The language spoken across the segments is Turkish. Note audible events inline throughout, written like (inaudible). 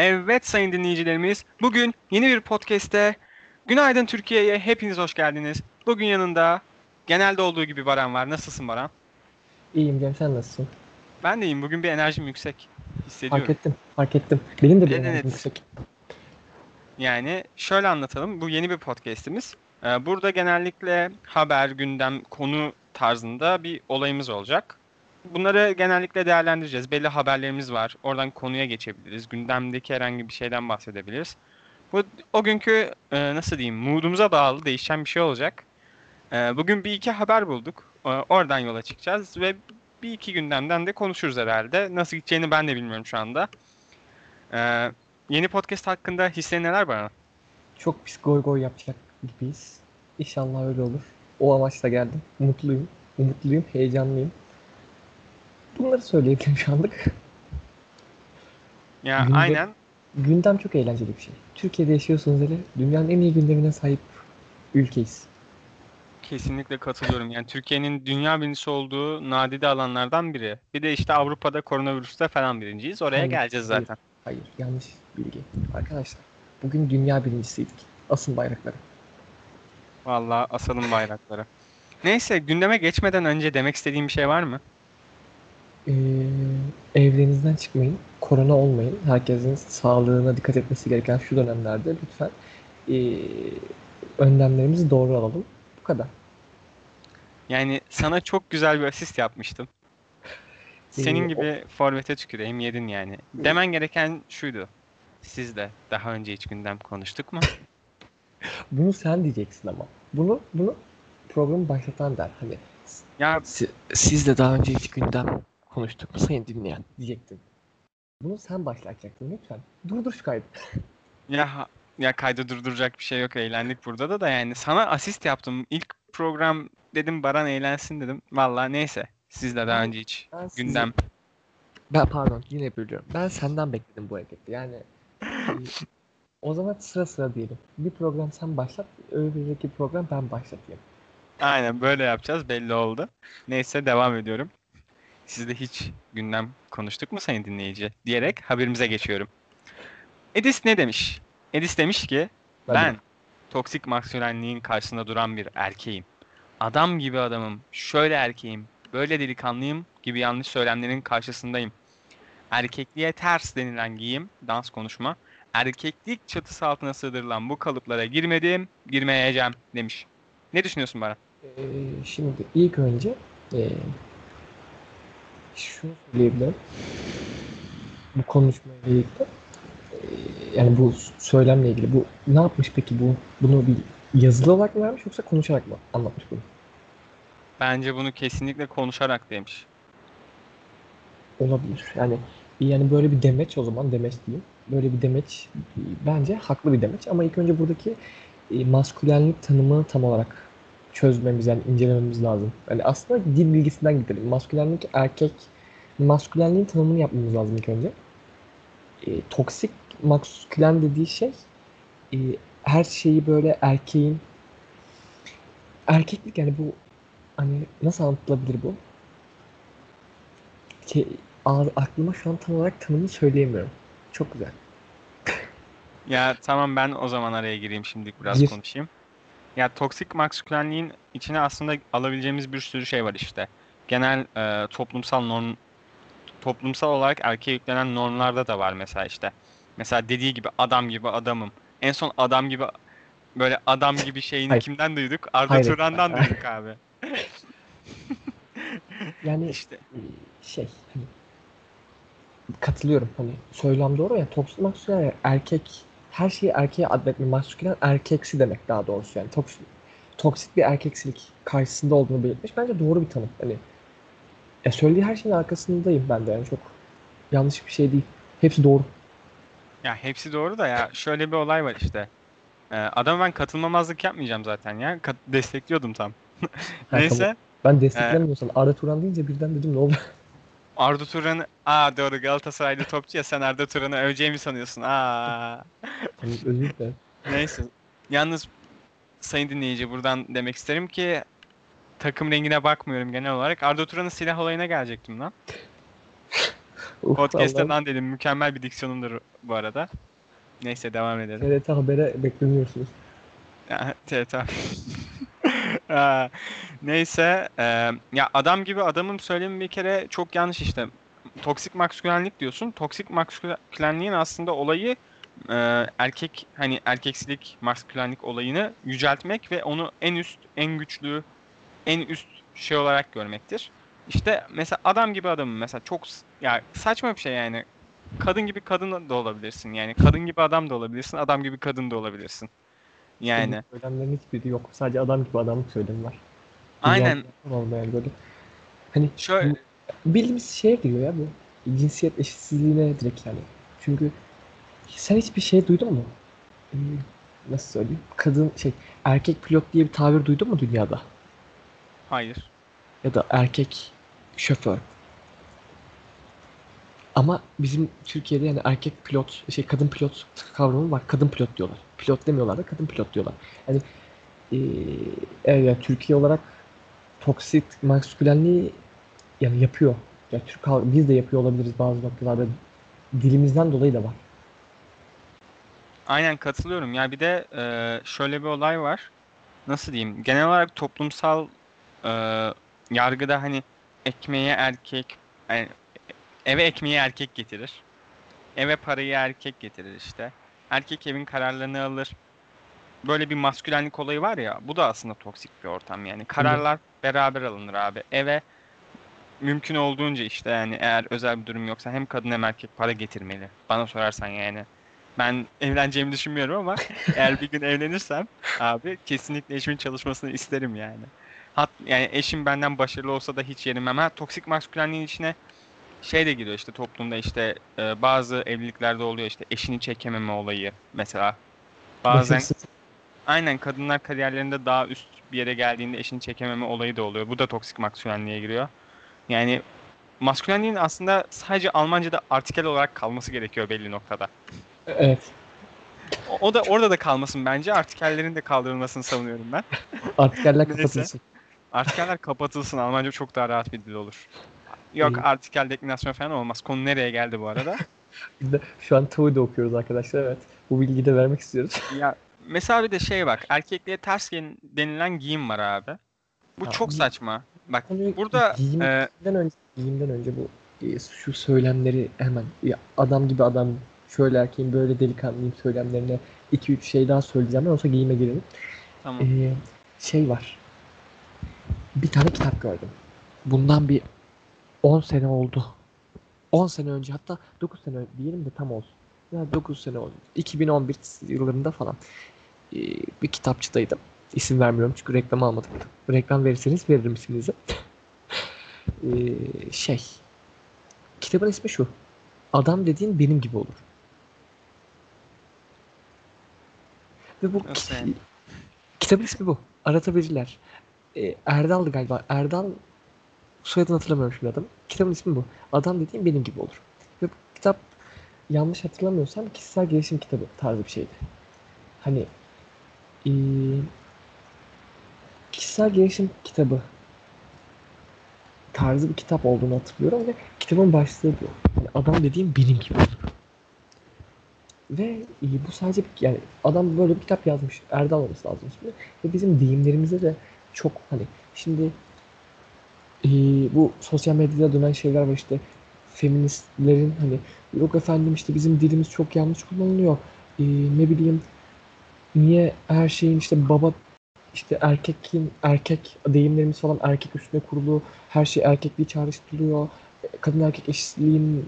Evet sayın dinleyicilerimiz, bugün yeni bir podcast'te Günaydın Türkiye'ye hepiniz hoş geldiniz. Bugün yanında genelde olduğu gibi Baran var. Nasılsın Baran? İyiyim Cem sen nasılsın? Ben de iyiyim. Bugün bir enerjim yüksek hissediyorum. Fark ettim, fark ettim. Benim de bir Evet, enerjim evet. yüksek. Yani şöyle anlatalım. Bu yeni bir podcast'imiz. Ee, Burada genellikle haber, gündem, konu tarzında bir olayımız olacak. Bunları genellikle değerlendireceğiz. Belli haberlerimiz var. Oradan konuya geçebiliriz. Gündemdeki herhangi bir şeyden bahsedebiliriz. Bu o günkü e, nasıl diyeyim moodumuza bağlı değişen bir şey olacak. E, Bugün bir iki haber bulduk. E, Oradan yola çıkacağız ve bir iki gündemden de konuşuruz herhalde. Nasıl gideceğini ben de bilmiyorum şu anda. E, Yeni podcast hakkında hislerin neler bana? Çok pis goy goy yapacak gibiyiz. İnşallah öyle olur. O amaçla geldim. Mutluyum, umutluyum, heyecanlıyım. Bunları söyleyebilirim şu anlık. Ya Günde- aynen. Gündem çok eğlenceli bir şey. Türkiye'de yaşıyorsunuz hele. Dünyanın en iyi gündemine sahip ülkeyiz. Kesinlikle katılıyorum. Yani Türkiye'nin dünya birincisi olduğu nadide alanlardan biri. Bir de işte Avrupa'da koronavirüste falan birinciyiz. Oraya Hayır, geleceğiz hayır. zaten. Hayır, yanlış bilgi. Arkadaşlar, bugün dünya birincisiydik. Asın bayrakları. Vallahi asalım bayrakları. Neyse gündeme geçmeden önce demek istediğim bir şey var mı? Ee, evlerinizden çıkmayın. Korona olmayın. Herkesin sağlığına dikkat etmesi gereken şu dönemlerde lütfen ee, önlemlerimizi doğru alalım. Bu kadar. Yani sana çok güzel bir asist yapmıştım. Senin Ee, gibi forvete tüküreyim yedin yani. Demen gereken şuydu. Siz de daha önce hiç gündem konuştuk mu? (laughs) Bunu sen diyeceksin ama. Bunu bunu programı başlatan der. Hani Ya siz de daha önce hiç gündem konuştuk mu sayın dinleyen diyecektin. Bunu sen başlatacaktın lütfen. Durdur şu kaydı. (laughs) Ya ya kaydı durduracak bir şey yok eğlendik burada da da yani sana asist yaptım. İlk program dedim Baran eğlensin dedim. Vallahi neyse. Siz de daha önce hiç Ben sizi- gündem. Ben pardon yine bölüyorum. Ben senden bekledim bu hareketi. Yani (laughs) o zaman sıra sıra diyelim. Bir program sen başlat, öbüründeki program ben başlatayım. Aynen böyle yapacağız belli oldu. Neyse devam ediyorum. Siz de hiç gündem konuştuk mu sayın dinleyici diyerek haberimize geçiyorum. Edis ne demiş? Edis demiş ki ben toksik maskülenliğin karşısında duran bir erkeğim. Adam gibi adamım, şöyle erkeğim, böyle delikanlıyım gibi yanlış söylemlerin karşısındayım. Erkekliğe ters denilen giyim, dans konuşma, erkeklik çatısı altına sığdırılan bu kalıplara girmedim, girmeyeceğim demiş. Ne düşünüyorsun Baran? Ee, şimdi ilk önce e, şunu söyleyebilirim. Bu konuşmayla ilgili e, yani bu söylemle ilgili bu ne yapmış peki bu bunu bir yazılı olarak mı vermiş yoksa konuşarak mı anlatmış bunu? Bence bunu kesinlikle konuşarak demiş. Olabilir. Yani yani böyle bir demeç o zaman demeç diyeyim. Böyle bir demeç bence haklı bir demeç ama ilk önce buradaki e, maskülenlik tanımını tam olarak çözmemiz yani incelememiz lazım. Yani aslında dil bilgisinden gidelim. Maskülenlik erkek maskülenliğin tanımını yapmamız lazım ilk önce. E, toksik maskülen dediği şey e, her şeyi böyle erkeğin erkeklik yani bu hani nasıl anlatılabilir bu? A- aklıma şu an tam olarak tanımını söyleyemiyorum. Çok güzel. Ya tamam ben o zaman araya gireyim şimdilik biraz Gir. konuşayım. Ya toksik maskülenliğin içine aslında alabileceğimiz bir sürü şey var işte. Genel e, toplumsal norm toplumsal olarak erkeğe yüklenen normlarda da var mesela işte. Mesela dediği gibi adam gibi adamım. En son adam gibi böyle adam gibi şeyini Hayır. kimden duyduk? Arda Hayır. Turan'dan (laughs) duyduk abi. Yani İşte şey hani katılıyorum hani söylem doğru ya toksik maskülen yani erkek her şeyi erkeğe adetme maskülen erkeksi demek daha doğrusu yani toksik toksik bir erkeksilik karşısında olduğunu belirtmiş. Bence doğru bir tanım. Hani ya söylediği her şeyin arkasındayım ben de yani çok yanlış bir şey değil. Hepsi doğru. ya hepsi doğru da ya şöyle bir olay var işte. E, adama ben katılmamazlık yapmayacağım zaten ya. Kat- destekliyordum tam. (laughs) Neyse. Ben desteklemiyorsan Arda Turan deyince birden dedim ne oldu? Arda Turan'ı... Aa doğru Galatasaraylı topçu ya sen Arda Turan'ı öveceğimi sanıyorsun. Aa. Hani. Neyse. Yalnız sayın dinleyici buradan demek isterim ki takım rengine bakmıyorum genel olarak. Arda Turan'ın silah olayına gelecektim lan. Uf, Podcast'te lan dedim. Mükemmel bir diksiyonumdur bu arada. Neyse devam edelim. TRT Haber'e bekleniyorsunuz. Aa, Neyse. e, ya adam gibi adamın söylemi bir kere çok yanlış işte. Toksik maskülenlik diyorsun. Toksik maskülenliğin aslında olayı e, erkek hani erkeksilik maskülenlik olayını yüceltmek ve onu en üst, en güçlü, en üst şey olarak görmektir. İşte mesela adam gibi adamın mesela çok ya saçma bir şey yani. Kadın gibi kadın da olabilirsin yani. Kadın gibi adam da olabilirsin, adam gibi kadın da olabilirsin. Yani. Söylemlerin hiçbiri yok. Sadece adam gibi adamlık söylemi var. Aynen. Olmayan böyle. Hani Şöyle bildiğimiz şeye giriyor ya bu. Cinsiyet eşitsizliğine direkt yani. Çünkü sen hiçbir şey duydun mu? Hmm, Nasıl söyleyeyim? Kadın şey erkek pilot diye bir tabir duydun mu dünyada? hayır. Ya da erkek şoför. Ama bizim Türkiye'de yani erkek pilot, şey kadın pilot kavramı var. Kadın pilot diyorlar. Pilot demiyorlar da kadın pilot diyorlar. Yani eee evet, Türkiye olarak toksik maskülenliği yani yapıyor. Ya Türk halkı biz de yapıyor olabiliriz bazı noktalarda. Dilimizden dolayı da var. Aynen katılıyorum. Ya bir de e, şöyle bir olay var. Nasıl diyeyim? Genel olarak toplumsal e, yargıda hani ekmeğe erkek yani eve ekmeği erkek getirir. Eve parayı erkek getirir işte. Erkek evin kararlarını alır. Böyle bir maskülenlik olayı var ya. Bu da aslında toksik bir ortam yani. Kararlar beraber alınır abi. Eve mümkün olduğunca işte yani eğer özel bir durum yoksa hem kadın hem erkek para getirmeli. Bana sorarsan yani. Ben evleneceğimi düşünmüyorum ama (laughs) eğer bir gün evlenirsem abi kesinlikle eşimin çalışmasını isterim yani. Hat, yani eşim benden başarılı olsa da hiç yerim ama toksik maskülenliğin içine şey de giriyor işte toplumda işte e, bazı evliliklerde oluyor işte eşini çekememe olayı mesela. Bazen Başarısız. aynen kadınlar kariyerlerinde daha üst bir yere geldiğinde eşini çekememe olayı da oluyor. Bu da toksik maskülenliğe giriyor. Yani maskülenliğin aslında sadece Almanca'da artikel olarak kalması gerekiyor belli noktada. Evet. O, o da orada da kalmasın bence. Artikellerin de kaldırılmasını savunuyorum ben. Artikeller kapatılsın. Artikeller kapatılsın. Almanca çok daha rahat bir dil olur. Yok İyi. artikel deklinasyon falan olmaz. Konu nereye geldi bu arada? (laughs) Biz de şu an TOEIC'de okuyoruz arkadaşlar. Evet. Bu bilgiyi de vermek istiyoruz. (laughs) ya mesela bir de şey bak. Erkekliğe ters denilen giyim var abi. Bu Ya, çok saçma. Bak Konuyu burada giyim- e, Giyimden önce, giyimden önce bu e, şu söylemleri hemen ya adam gibi adam şöyle erkeğin böyle delikanlıyım söylemlerine 2-3 şey daha söyleyeceğim. Ben olsa giyime girelim. tamam. Ee, şey var. Bir tane kitap gördüm. Bundan bir 10 sene oldu. 10 sene önce hatta 9 sene önce diyelim de tam olsun. Ya 9 sene oldu. 2011 yıllarında falan. Ee, bir kitapçıdaydım. İsim vermiyorum çünkü reklam almadık. Reklam verirseniz veririm isminizi. Ee, (laughs) şey. Kitabın ismi şu. Adam dediğin benim gibi olur. Ve bu yani? kitabın ismi bu. Aratabilirler. Ee, Erdal'dı galiba. Erdal soyadını hatırlamıyorum şimdi adam. Kitabın ismi bu. Adam dediğim benim gibi olur. Ve bu kitap yanlış hatırlamıyorsam kişisel gelişim kitabı tarzı bir şeydi. Hani ee, kişisel gelişim kitabı tarzı bir kitap olduğunu hatırlıyorum ve kitabın başlığı bu. Yani adam dediğim benim gibi olur. Ve e, bu sadece bir, yani adam böyle bir kitap yazmış. Erdal olması lazım ismi. Ve bizim deyimlerimize de çok hani şimdi e, bu sosyal medyada dönen şeyler var işte feministlerin hani yok efendim işte bizim dilimiz çok yanlış kullanılıyor. E, ne bileyim niye her şeyin işte baba işte erkekin erkek deyimlerimiz falan erkek üstüne kurulu her şey erkekliği çağrıştırılıyor. Kadın erkek eşitliğin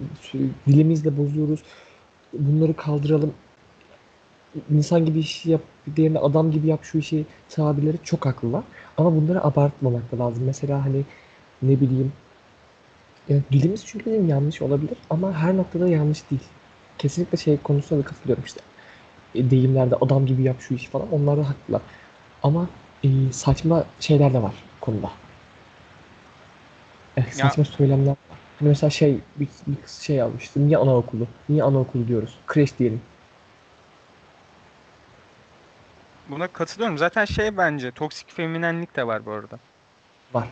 dilimizle bozuyoruz. Bunları kaldıralım. İnsan gibi işi yap, diğerine adam gibi yap şu işi tabirleri çok haklılar. Ama bunları abartmamak da lazım. Mesela hani ne bileyim yani dilimiz çünkü bizim yanlış olabilir ama her noktada yanlış değil. Kesinlikle şey konusunda da katılıyorum işte. E, deyimlerde adam gibi yap şu işi falan onlar da haklılar. Ama e, saçma şeyler de var konuda. Ya- saçma söylemler var. Hani mesela şey bir, bir kız şey yazmıştı. Niye anaokulu? Niye anaokulu diyoruz? Kreş diyelim. Buna katılıyorum. Zaten şey bence toksik feminenlik de var bu arada. Var.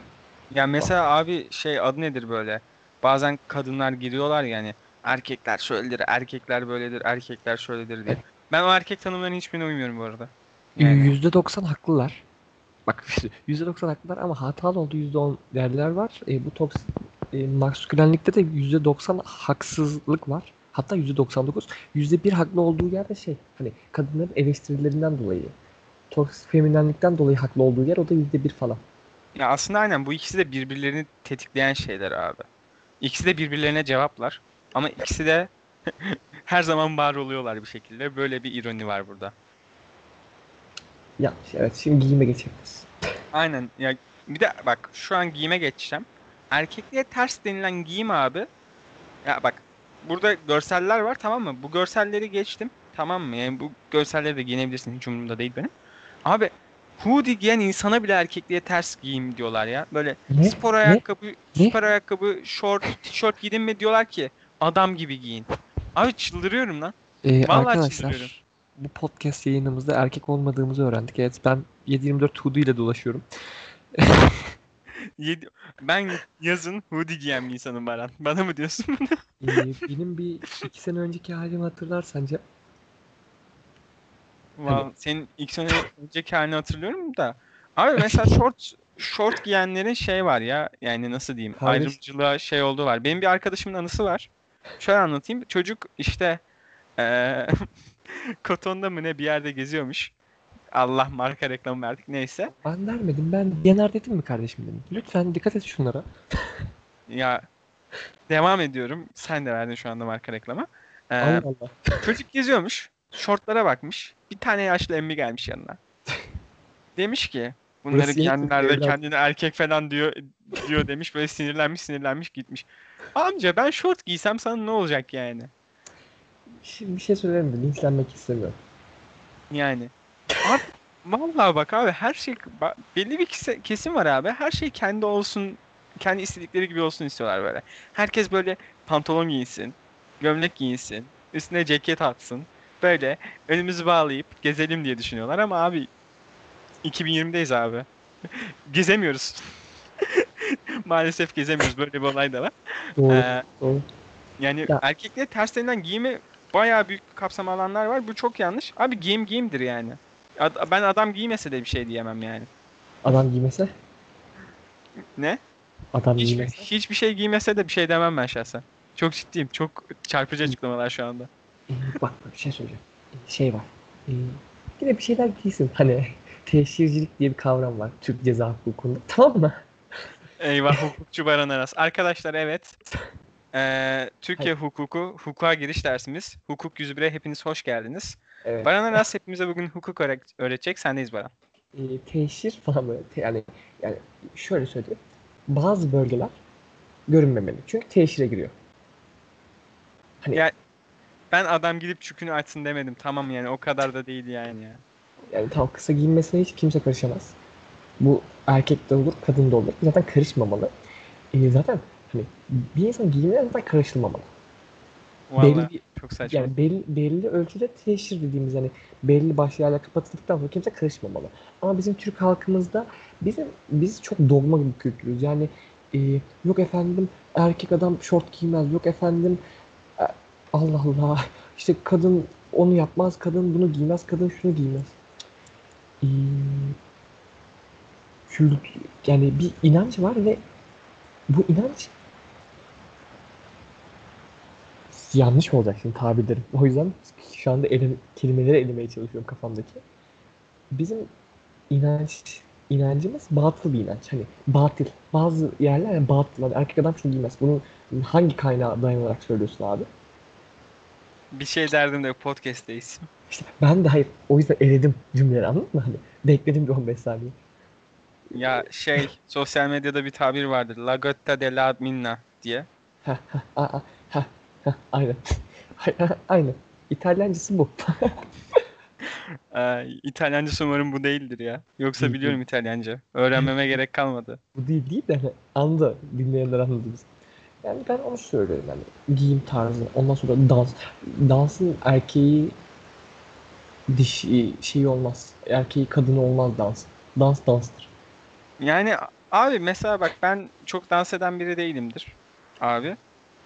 Ya mesela abi şey adı nedir böyle? bazen kadınlar giriyorlar yani erkekler şöyledir, erkekler böyledir, erkekler şöyledir diye. Ben o erkek tanımlarına hiçbirine uymuyorum bu arada. Yani %90 haklılar. Bak (laughs) %90 haklılar ama hatalı olduğu %10 yerler var. E, bu toks e, maskülenlikte de %90 haksızlık var. Hatta %99. %1 haklı olduğu yerde şey hani kadınların eleştirilerinden dolayı toksik feminenlikten dolayı haklı olduğu yer o da %1 falan. Ya aslında aynen bu ikisi de birbirlerini tetikleyen şeyler abi. İkisi de birbirlerine cevaplar ama ikisi de (laughs) her zaman var oluyorlar bir şekilde. Böyle bir ironi var burada. Ya evet şimdi giyime geçebiliriz. Aynen ya bir de bak şu an giyime geçeceğim. Erkekliğe ters denilen giyim abi. Ya bak burada görseller var tamam mı? Bu görselleri geçtim. Tamam mı? Yani bu görselleri de giyinebilirsin. Hiç umurumda değil benim. Abi hoodie giyen insana bile erkekliğe ters giyim diyorlar ya. Böyle Ne? spor ayakkabı, Ne? spor ayakkabı, short, tişört giydin mi diyorlar ki adam gibi giyin. Abi çıldırıyorum lan. Ee, Vallahi arkadaşlar çıldırıyorum. bu podcast yayınımızda erkek olmadığımızı öğrendik. Evet ben 7/24 hoodie ile dolaşıyorum. (laughs) Ben yazın hoodie giyen bir insanım Baran. Bana mı diyorsun bunu? Ee, benim bir iki sene önceki halimi hatırlarsan. Vallahi senin ilk sene önceki halini hatırlıyorum da. Abi mesela short short giyenlerin şey var ya yani nasıl diyeyim Kardeş- ayrımcılığa şey olduğu var. Benim bir arkadaşımın anısı var. Şöyle anlatayım. Çocuk işte eee (laughs) Koton'da mı ne bir yerde geziyormuş. Allah marka reklamı verdik neyse. Ben vermedim. Ben Yener dedim mi kardeşim dedim. Lütfen dikkat et şunlara. (laughs) Ya devam ediyorum. Sen de verdin şu anda marka reklamı. Eee, Allah Allah. Çocuk geziyormuş. Şortlara bakmış. Bir tane yaşlı emmi gelmiş yanına. (laughs) Demiş ki bunları Burası yeni giyenler de Türkiye evlat." kendine erkek falan diyor diyor demiş. Böyle sinirlenmiş sinirlenmiş gitmiş. Amca ben şort giysem sana ne olacak yani? Şimdi bir şey söylerim mi? Linçlenmek istemiyorum. Yani. Abi, vallahi bak abi her şey ba- belli bir kesim var abi. Her şey kendi olsun, kendi istedikleri gibi olsun istiyorlar böyle. Herkes böyle pantolon giysin, gömlek giysin, üstüne ceket atsın. Böyle önümüzü bağlayıp gezelim diye düşünüyorlar ama abi 2020'deyiz abi. (laughs) Gezemiyoruz. (laughs) Maalesef gezemiyoruz. Böyle bir olay da var. Doğru. Ee, doğru. yani Ya- erkekliğe ters denilen giyimi bayağı büyük kapsam alanlar var. Bu çok yanlış. Abi giyim giyimdir yani. Ad- ben adam giymese de bir şey diyemem yani. Adam giymese. Ne? Adam Hiç, giymese. hiçbir şey giymese de bir şey demem ben şahsen. Çok ciddiyim. Çok çarpıcı açıklamalar şu anda. Bak bak bir şey söyleyeceğim. Şey var. Ee, yine bir şeyler giysin. Hani (laughs) teşhircilik diye bir kavram var Türk ceza hukukunda. Tamam mı? Eyvah hukukçu Baran Aras. Arkadaşlar evet. (laughs) Ee, Türkiye hukuku, hukuka giriş dersimiz. Hukuk 101'e hepiniz hoş geldiniz. Evet. Baran Aras hepimize bugün hukuk öğret- öğretecek. Sendeyiz Baran. e, teşhir falan böyle te- yani yani şöyle söyleyeyim. Bazı bölgeler görünmemeli. Çünkü teşhire giriyor. Hani Ya- Ben adam gidip çükünü açsın demedim. Tamam yani o kadar da değil yani ya. yani tam kısa giyinmesine hiç kimse karışamaz. Bu erkek de olur, kadın da olur. Zaten karışmamalı. E, zaten hani bir insan giyimine zaten karışılmamalı. Vallahi Belli çok saçma. yani belli, belli ölçüde teşhir dediğimiz yani belli başlı yerler kapatıldıktan sonra kimse karışmamalı. Ama bizim Türk halkımızda bizim biz çok dogma gibi kültürüz. Yani e, yok efendim erkek adam şort giymez. Yok efendim Allah Allah işte kadın onu yapmaz, kadın bunu giymez, kadın şunu giymez. E, kült, yani bir inanç var ve bu inanç yanlış olacak şimdi tabirlerim. O yüzden şu anda elim, kelimeleri elemeye çalışıyorum kafamdaki. Bizim inanç inancımız batıl bir inanç. Hani batıl. Bazı yerler yani batıl. Hani erkek adam şunu giymez. Bunu hangi kaynağa dayanarak söylüyorsun abi? Bir şey derdim de podcast'teyiz. İşte ben de hayır. O yüzden eledim cümleleri anladın mı? Hani bekledim bir 15 saniye. Ya şey sosyal medyada bir tabir vardır. La gotta de la minna diye. Ha ha ha ha ha aynen. aynen. İtalyancası bu. (laughs) Ee, İtalyancası umarım bu değildir ya. Yoksa biliyorum İtalyanca. Öğrenmeme gerek kalmadı. Bu değil değil de hani anladı. Dinleyenler anladı biz. Yani ben onu söylüyorum yani. Giyim tarzı. Ondan sonra dans. Dansın erkeği dişi şeyi olmaz. Erkeği kadını olmaz dans. Dans danstır. Yani abi mesela bak ben çok dans eden biri değilimdir. abi.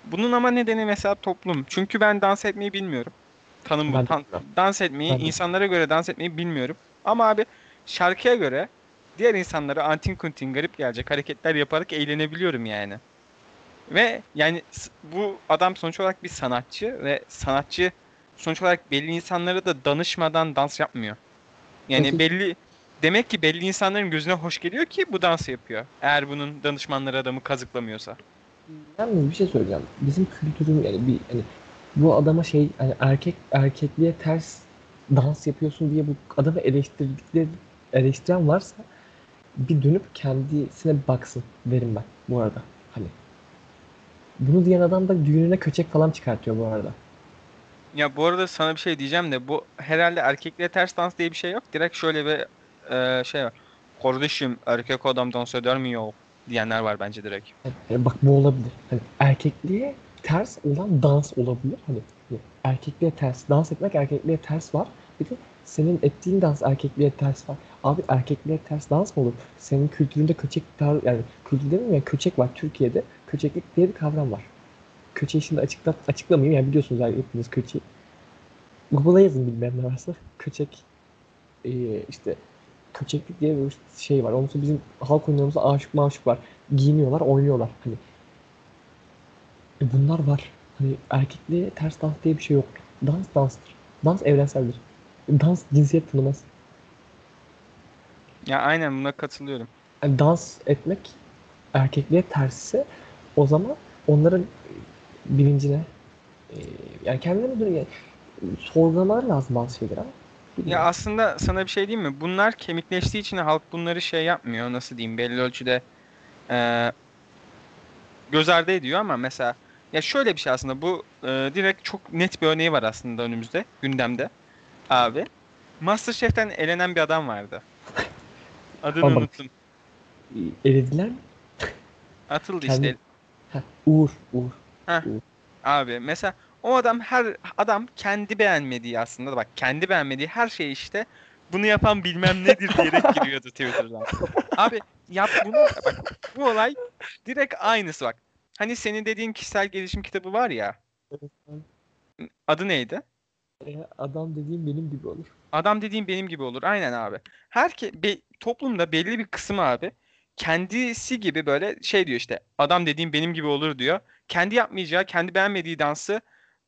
Bunun ama nedeni mesela toplum. Çünkü ben dans etmeyi bilmiyorum. Tanım bu. Tan- dans etmeyi, Ben de. insanlara göre dans etmeyi bilmiyorum. Ama abi şarkıya göre diğer insanlara antin kuntin garip gelecek hareketler yaparak eğlenebiliyorum yani. Ve yani bu adam sonuç olarak bir sanatçı ve sanatçı sonuç olarak belli insanlara da danışmadan dans yapmıyor. Yani Peki- belli demek ki belli insanların gözüne hoş geliyor ki bu dansı yapıyor. Eğer bunun danışmanları adamı kazıklamıyorsa. Yalnız bir şey söyleyeceğim. Bizim kültürün yani bir hani bu adama şey hani erkek erkekliğe ters dans yapıyorsun diye bu adamı eleştirdikleri eleştiren varsa bir dönüp kendisine baksın derim ben bu arada. Bunu diyen adam da düğününe köçek falan çıkartıyor bu arada. Ya bu arada sana bir şey diyeceğim de bu herhalde erkekliğe ters dans diye bir şey yok. Direkt şöyle bir e, şey var. Kardeşim erkek adam dans eder mi yok diyenler var bence direkt. Hani bak bu olabilir. Hani erkekliğe ters olan dans olabilir. Hani, erkekliğe ters dans etmek erkekliğe ters var. Bir de senin ettiğin dans erkekliğe ters var. Abi erkekliğe ters dans mı olur? Senin kültüründe köçek tar yani kültür demeyeyim ya köçek var Türkiye'de. Köçeklik diye bir kavram var. Köçeği şimdi açıkla, açıklamayayım yani biliyorsunuz yani hepiniz köçeği. Google'a yazın bilmeyenler varsa. Köçek ee, işte köçeklik diye bir şey var. Sonra bizim halk oyunlarımızda aşık maşık var. Giyiniyorlar, oynuyorlar. Hani e bunlar var. Hani erkekliğe ters dans diye bir şey yok. Dans danstır. Dans evrenseldir. Dans cinsiyet tanımaz. Ya aynen buna katılıyorum. Yani dans etmek erkekliğe tersse o zaman onların bilincine e, yani kendilerine dönüyor. Yani, sorgulamaları lazım bazı şeyleri ama. Ya aslında sana bir şey diyeyim mi? Bunlar kemikleştiği için halk bunları şey yapmıyor. Nasıl diyeyim? Belli ölçüde e, göz ardı ediyor ama mesela ya şöyle bir şey aslında bu e, direkt çok net bir örneği var aslında önümüzde gündemde abi. MasterChef'ten elenen bir adam vardı. Adını Tamam. unuttum. E, Elediler mi? Atıldı Kendi- işte. Heh, Uğur. Uğur. Abi mesela o adam her adam kendi beğenmediği aslında bak kendi beğenmediği her şey işte bunu yapan bilmem nedir diyerek giriyordu Twitter'dan. Abi yap bunu bak bu olay direkt aynısı bak. Hani senin dediğin kişisel gelişim kitabı var ya adı neydi? E, Adam dediğim benim gibi olur. Adam dediğim benim gibi olur. Aynen abi. Herke be- toplumda belli bir kısım abi kendisi gibi böyle şey diyor işte adam dediğim benim gibi olur diyor. Kendi yapmayacağı, kendi beğenmediği dansı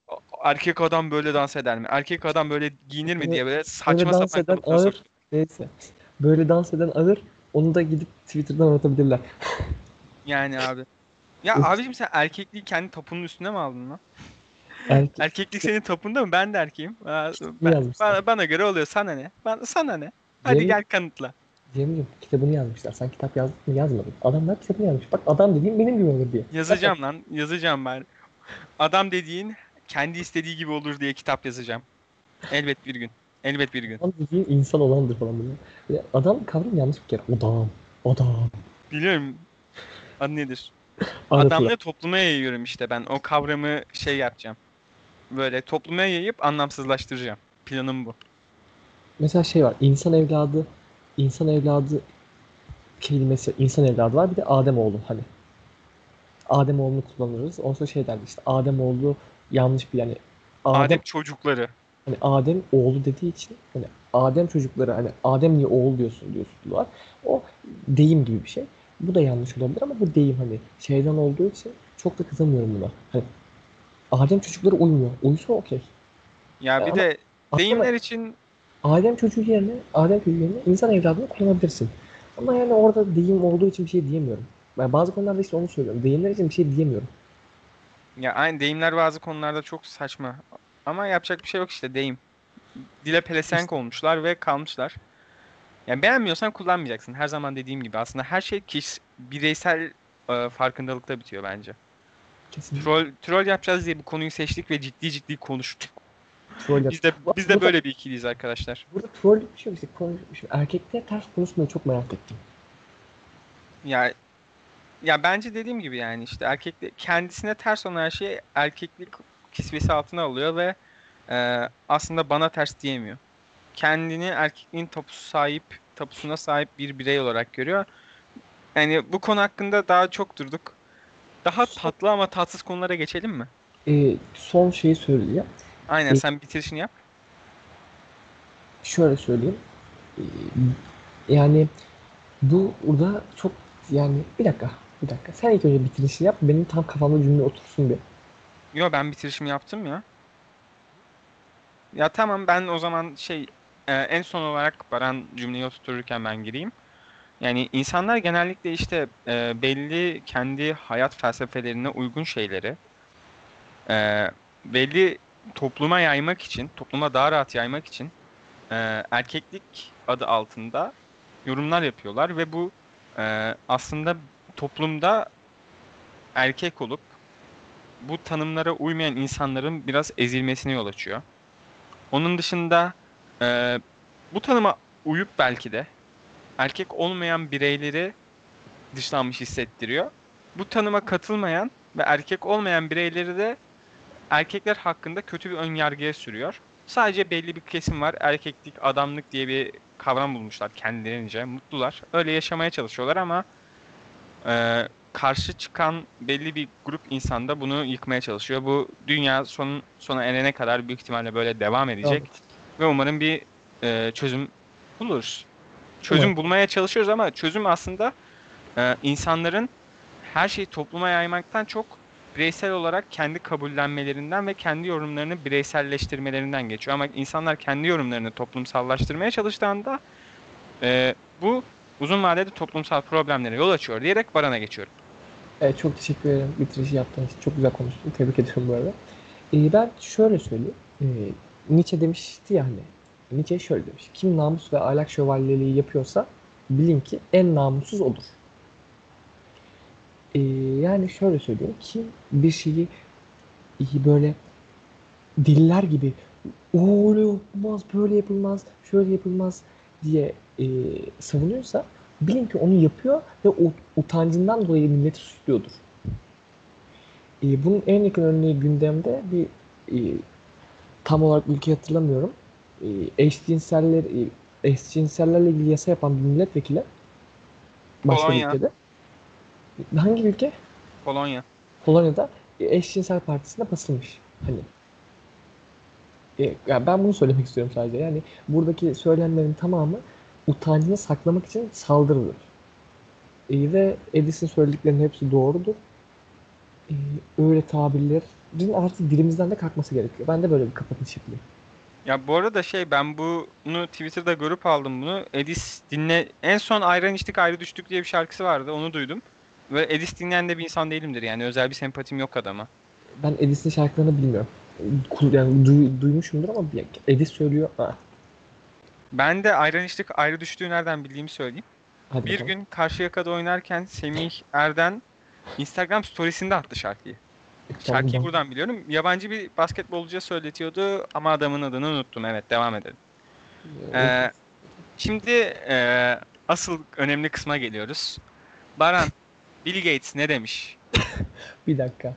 "A- erkek adam böyle dans eder mi? Erkek adam böyle giyinir mi Böyle- diye böyle Böyle saçma dans sapan eden ağır. sokuyor. Neyse. Böyle dans eden ağır. Onu da gidip Twitter'dan atabilirler. (laughs) Yani abi. Ya abicim sen erkekliği kendi tapunun üstüne mi aldın lan? Erkek Erkeklik senin tapunda mı? Ben de erkeğim. Mi ben- bana, bana göre oluyor. Sana ne? Bana, sana ne? Hadi Yemin- gel kanıtla. Cemil'im kitabını yazmışlar. Sen kitap yazdın mı yazmadın. Adamlar kitabını yazmış. Bak adam dediğim benim gibi olur diye. Yazacağım lan. Yazacağım ben. Adam dediğin kendi istediği gibi olur diye kitap yazacağım. Elbet bir gün. Elbet bir gün. Adam dediğin insan olandır falan böyle. Adam kavram yanlış bir kere. Adam. Adam. Biliyorum. Adı nedir? Adamla topluma yayıyorum işte ben. O kavramı şey yapacağım. Böyle topluma yayıp anlamsızlaştıracağım. Planım bu. Mesela şey var. İnsan evladı. İnsan evladı kelimesi. insan evladı var. Bir de Ademoğlu hani. Ademoğlu'nu kullanırız. Ondan şey derdi işte. Ademoğlu yanlış bir yani. Adem, Adem çocukları. hani Adem oğlu dediği için hani Adem çocukları hani Adem niye oğul diyorsun diyorlar. O deyim gibi bir şey. Bu da yanlış olabilir ama bu deyim hani şeyden olduğu için çok da kızamıyorum buna. Hani Adem çocukları uymuyor. Uysa okey. Ya bir Ama de deyimler için Adem çocuğu yerine Adem çocuğu yerine insan evladını kullanabilirsin. Ama yani orada deyim olduğu için bir şey diyemiyorum. Ben bazı konularda işte onu söylüyorum. Deyimler için bir şey diyemiyorum. ya aynı deyimler bazı konularda çok saçma. Ama yapacak bir şey yok işte deyim. Dile pelesenk olmuşlar ve kalmışlar. Yani beğenmiyorsan kullanmayacaksın. Her zaman dediğim gibi aslında her şey kişi bireysel e, farkındalıkta bitiyor bence. Kesinlikle. Troll troll yapacağız diye bu konuyu seçtik ve ciddi ciddi konuştuk. Troll Biz de biz de burada- böyle bir ikiliyiz arkadaşlar. Burada troll bir şey yok işte. Konu, şimdi erkekte ters konuşmayı çok merak ettim. Ya ya bence dediğim gibi yani işte erkeklik kendisine ters olan her şeyi erkeklik kisvesi altına alıyor ve e, aslında bana ters diyemiyor. Kendini erkekliğin tapusu sahip tapusuna sahip bir birey olarak görüyor. Yani bu konu hakkında daha çok durduk. Daha tatlı ama tatsız konulara geçelim mi? Ee, son şeyi söyleyeyim. Aynen Ee, sen bitirişini yap. Şöyle söyleyeyim. Ee, yani bu burada çok yani bir dakika bir dakika. Sen ilk önce bitirişini yap. Benim tam kafamda cümle otursun bir. Yo ben bitirişimi yaptım ya. Ya tamam ben o zaman şey e, en son olarak Baran cümleyi oturturken ben gireyim. Yani insanlar genellikle işte e, belli kendi hayat felsefelerine uygun şeyleri e, belli topluma yaymak için, topluma daha rahat yaymak için e, erkeklik adı altında yorumlar yapıyorlar ve bu e, aslında toplumda erkek olup bu tanımlara uymayan insanların biraz ezilmesine yol açıyor. Onun dışında e, bu tanıma uyup belki de erkek olmayan bireyleri dışlanmış hissettiriyor. Bu tanıma katılmayan ve erkek olmayan bireyleri de erkekler hakkında kötü bir ön yargıya sürüyor. Sadece belli bir kesim var. Erkeklik, adamlık diye bir kavram bulmuşlar kendilerince. Mutlular. Öyle yaşamaya çalışıyorlar ama e, karşı çıkan belli bir grup insan da bunu yıkmaya çalışıyor. Bu dünya son sona erene kadar büyük ihtimalle böyle devam edecek Evet. ve umarım bir e, çözüm buluruz. Çözüm Umarım. bulmaya çalışıyoruz ama çözüm aslında e, insanların her şeyi topluma yaymaktan çok bireysel olarak kendi kabullenmelerinden ve kendi yorumlarını bireyselleştirmelerinden geçiyor. Ama insanlar kendi yorumlarını toplumsallaştırmaya çalıştığında e, bu uzun vadede toplumsal problemlere yol açıyor diyerek Baran'a geçiyorum. Evet, çok teşekkür ederim bitirişi yaptığın için. Çok güzel konuştun. Tebrik ediyorum bu arada. Ee, ben şöyle söyleyeyim. Ee, Nietzsche demişti ya hani. Nietzsche şöyle demiş. Kim namus ve ahlak şövalyeliği yapıyorsa bilin ki en namussuz odur. Ee, yani şöyle söyleyeyim. Kim bir şeyi iyi böyle deliler gibi o öyle yapılmaz, böyle yapılmaz, şöyle yapılmaz diye e, savunuyorsa bilin ki onu yapıyor ve o utancından dolayı milleti suçluyordur. E, bunun en yakın örneği gündemde bir e, tam olarak ülkeyi hatırlamıyorum. E, eşcinseller, e, eşcinsellerle ilgili yasa yapan bir milletvekili başka bir Polonya. ülkede. Hangi ülke? Polonya. Polonya'da eşcinsel partisine basılmış. Hani e, ya ben bunu söylemek istiyorum sadece. Yani buradaki söylemlerin tamamı utancını saklamak için saldırıdır. E, ve Edis'in söylediklerinin hepsi doğrudur. E, öyle tabirlerin artık dilimizden de kalkması gerekiyor. Ben de böyle bir kapatış yapayım. Ya bu arada şey ben bunu Twitter'da görüp aldım bunu. Edis dinle en son ayran içtik ayrı düştük diye bir şarkısı vardı. Onu duydum. Ve Edis dinleyen de bir insan değilimdir yani özel bir sempatim yok adama. Ben Edis'in şarkılarını bilmiyorum. Yani duy- duymuşumdur ama Edis söylüyor. Ha, Ben de ayran içtik ayrı düştüğü nereden bildiğimi söyleyeyim. hadi Bir bakalım. gün Karşıyaka'da oynarken Semih Erden Instagram storiesinde attı şarkıyı. Şarkıyı buradan biliyorum. Yabancı bir basketbolcuya söyletiyordu ama adamın adını unuttum. Evet devam edelim. Ee, şimdi e, asıl önemli kısma geliyoruz. Baran, Bill Gates ne demiş? (laughs) Bir dakika.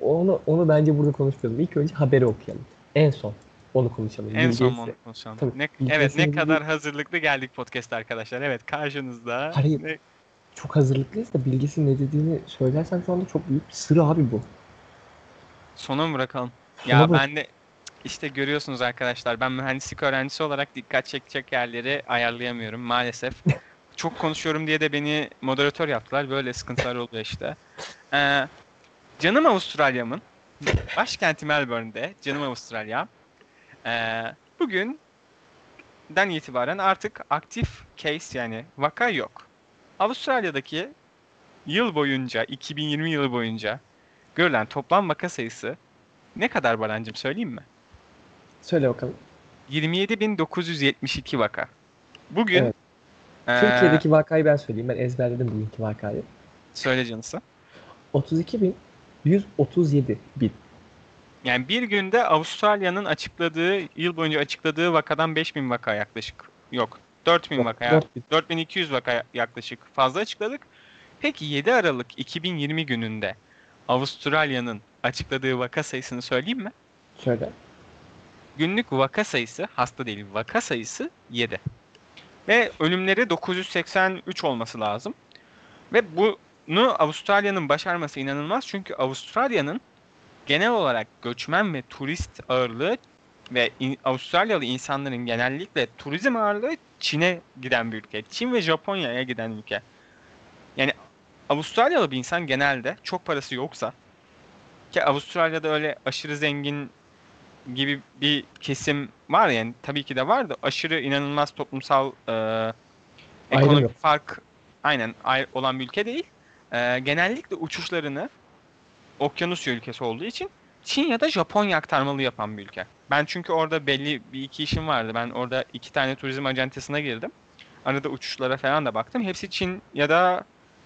Onu onu bence burada konuşmayalım. İlk önce haberi okuyalım. En son onu konuşalım. En Bill son onu konuşalım. Tabii, Ne, Bill evet ne kadar hazırlıklı geldik podcast arkadaşlar. Evet karşınızda. Hayır. Ne- Çok hazırlıklıyız da bilgisi ne dediğini söylersen şu anda çok büyük bir sır abi bu. Sona mı bırakalım? Sona Ya bırak- ben de işte görüyorsunuz arkadaşlar ben mühendislik öğrencisi olarak dikkat çekecek yerleri ayarlayamıyorum maalesef. (laughs) Çok konuşuyorum diye de beni moderatör yaptılar. Böyle sıkıntılar oluyor işte. Ee, canım Avustralya'mın başkenti Melbourne'de canım Avustralya. Ee, bugünden itibaren artık aktif case yani vaka yok. Avustralya'daki yıl boyunca 2020 yılı boyunca görülen toplam vaka sayısı ne kadar Barancım söyleyeyim mi? Söyle bakalım. 27.972 vaka. Bugün Evet. Eee, Türkiye'deki vakayı ben söyleyeyim. Ben ezberledim bugünkü vakayı. söyle canısı. 32.137 bin. Yani bir günde Avustralya'nın açıkladığı, yıl boyunca açıkladığı vakadan 5000 vaka yaklaşık. Yok. 4000 Yok, vaka. 4000. 4200 vaka yaklaşık fazla açıkladık. Peki 7 Aralık 2020 gününde Avustralya'nın açıkladığı vaka sayısını söyleyeyim mi? Söyle. Günlük vaka sayısı, hasta değil vaka sayısı 7. Ve ölümleri 983 olması lazım. Ve bu bunu Avustralya'nın başarması inanılmaz. Çünkü Avustralya'nın genel olarak göçmen ve turist ağırlığı ve in- Avustralyalı insanların genellikle turizm ağırlığı Çin'e giden bir ülke. Çin ve Japonya'ya giden ülke. Yani Avustralyalı bir insan genelde çok parası yoksa ki Avustralya'da öyle aşırı zengin gibi bir kesim var yani tabii ki de var da aşırı inanılmaz toplumsal e, ekonomik yok. fark aynen ay- olan bir ülke değil. E, genellikle uçuşlarını okyanusya ülkesi olduğu için Çin ya da Japonya aktarmalı yapan bir ülke. Ben çünkü orada belli bir iki işim vardı. Ben orada iki tane turizm acentesine girdim. Arada uçuşlara falan da baktım. Hepsi Çin ya da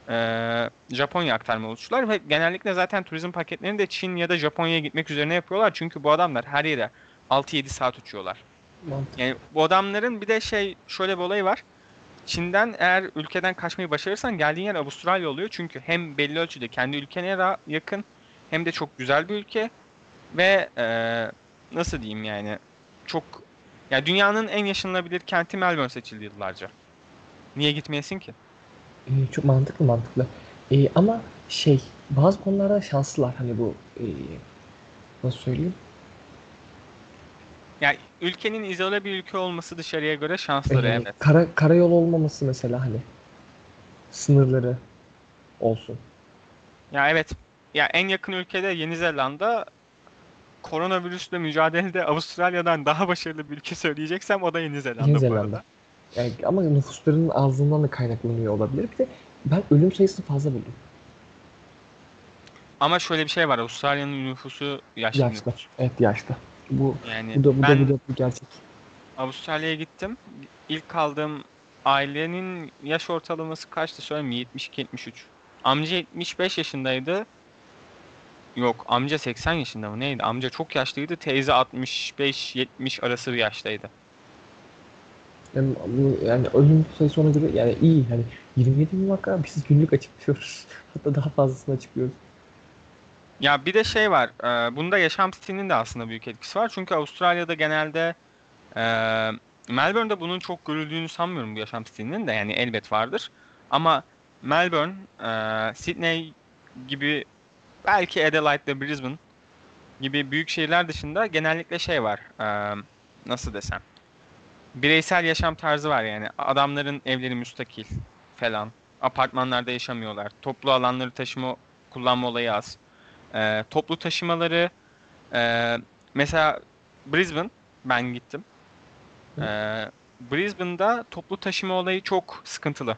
e, Japonya aktarmalı uçuşlar ve genellikle zaten turizm paketlerini de Çin ya da Japonya'ya gitmek üzerine yapıyorlar. Çünkü bu adamlar her yere 6-7 saat uçuyorlar. Mantıklı. Yani bu adamların bir de şey şöyle bir olayı var. Çin'den eğer ülkeden kaçmayı başarırsan geldiğin yer Avustralya oluyor. Çünkü hem belli ölçüde kendi ülkene yakın hem de çok güzel bir ülke ve eee, nasıl diyeyim yani çok ya dünyanın en yaşanılabilir kenti Melbourne seçildi yıllarca. Niye gitmeyesin ki? Ee, çok mantıklı mantıklı. Ee, ama şey bazı konularda şanslılar hani bu ee, nasıl söyleyeyim? Yani ülkenin izole bir ülke olması dışarıya göre şansları Ee, evet. kara karayol olmaması mesela hani sınırları olsun. Ya evet. Ya en yakın ülkede Yeni Zelanda koronavirüsle mücadelede Avustralya'dan daha başarılı bir ülke söyleyeceksem o da Yeni Zelanda Yeni bu Zelanda. arada. Yani ama nüfuslarının azlığından da kaynaklanıyor olabilir. Bir de ben ölüm sayısını fazla buldum. Ama şöyle bir şey var. Avustralya'nın nüfusu yaşlı Yaşlı. nüfus. Evet yaşlı. Bu Yani bu da bu ben da bu da bir gerçek. Avustralya'ya gittim. İlk kaldığım ailenin yaş ortalaması kaçtı söyleyeyim 72-73. Amca 75 yaşındaydı. Yok amca 80 yaşında mı neydi? Amca çok yaşlıydı. Teyze 65-70 arası bir yaştaydı. Yani, bu, yani ölüm sayısı ona göre yani iyi. Yani 27 bin vaka biz günlük açıklıyoruz. (laughs) Hatta daha fazlasını açıklıyoruz. Ya bir de şey var. E, bunda yaşam stilinin de aslında büyük etkisi var. Çünkü Avustralya'da genelde e, Melbourne'de bunun çok görüldüğünü sanmıyorum bu yaşam stilinin de. Yani elbet vardır. Ama Melbourne, e, Sydney gibi belki Adelaide ve Brisbane gibi büyük şehirler dışında genellikle şey var. e, nasıl desem. Bireysel yaşam tarzı var yani. Adamların evleri müstakil falan. Apartmanlarda yaşamıyorlar. Toplu alanları taşıma kullanma olayı az. Ee, toplu taşımaları e, mesela Brisbane ben gittim. Ee, Brisbane'da toplu taşıma olayı çok sıkıntılı.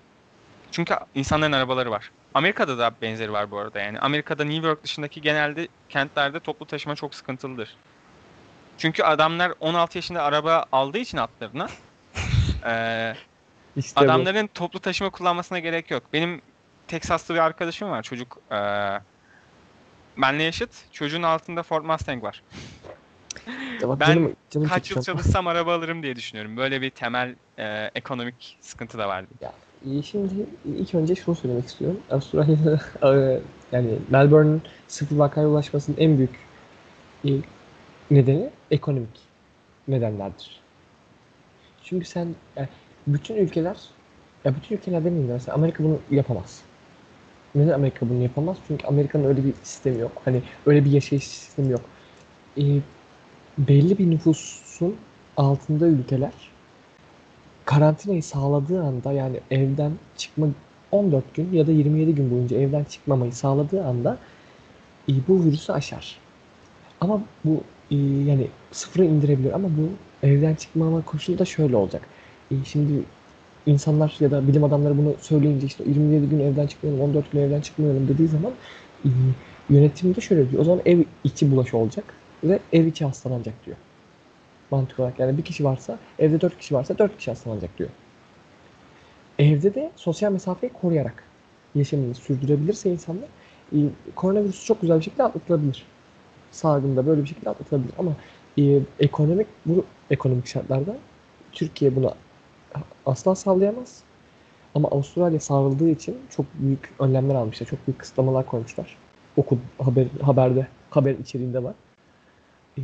Çünkü insanların arabaları var. Amerika'da da benzeri var bu arada yani. Amerika'da New York dışındaki genelde kentlerde toplu taşıma çok sıkıntılıdır. Çünkü adamlar 16 yaşında araba aldığı için atlarına (laughs) eee, İşte bu. adamların toplu taşıma kullanmasına gerek yok. Benim Teksaslı bir arkadaşım var. Çocuk eee benle yaşıt. Çocuğun altında Ford Mustang var. Ya bak ben canım, canım Kaç yıl çalışsam araba alırım diye düşünüyorum. Böyle bir temel eee, ekonomik sıkıntı da vardı. İyi, Şimdi ilk önce şunu söylemek istiyorum. Avustralya'da (laughs) e, yani Melbourne'ın sıfır vakaya ulaşmasının en büyük e, nedeni ekonomik nedenlerdir. Çünkü sen yani bütün ülkeler ya bütün ülkeler demeyeyim de mesela Amerika bunu yapamaz. Neden Amerika bunu yapamaz? Çünkü Amerika'nın öyle bir sistemi yok. Hani öyle bir yaşayış sistemi yok. E, belli bir nüfusun altında ülkeler karantinayı sağladığı anda yani evden çıkma 14 gün ya da 27 gün boyunca evden çıkmamayı sağladığı anda e, bu virüsü aşar. Ama bu e, yani sıfıra indirebilir ama bu evden çıkmama koşulu da şöyle olacak. E, şimdi insanlar ya da bilim adamları bunu söyleyince işte 27 gün evden çıkmayalım, 14 gün evden çıkmayalım dediği zaman e, yönetim de şöyle diyor. O zaman ev içi bulaşı olacak ve ev içi hastalanacak diyor. Mantık olarak yani bir kişi varsa evde dört kişi varsa dört kişi hastalanacak diyor. Evde de sosyal mesafeyi koruyarak yaşamını sürdürebilirse insanlar koronavirüsü çok güzel bir şekilde atlatılabilir. Salgında böyle bir şekilde atlatılabilir ama e, ekonomik bu ekonomik şartlarda Türkiye bunu asla sağlayamaz. Ama Avustralya sarıldığı için çok büyük önlemler almışlar. Çok büyük kısıtlamalar koymuşlar. Oku haber haberde haber içeriğinde var. Ee,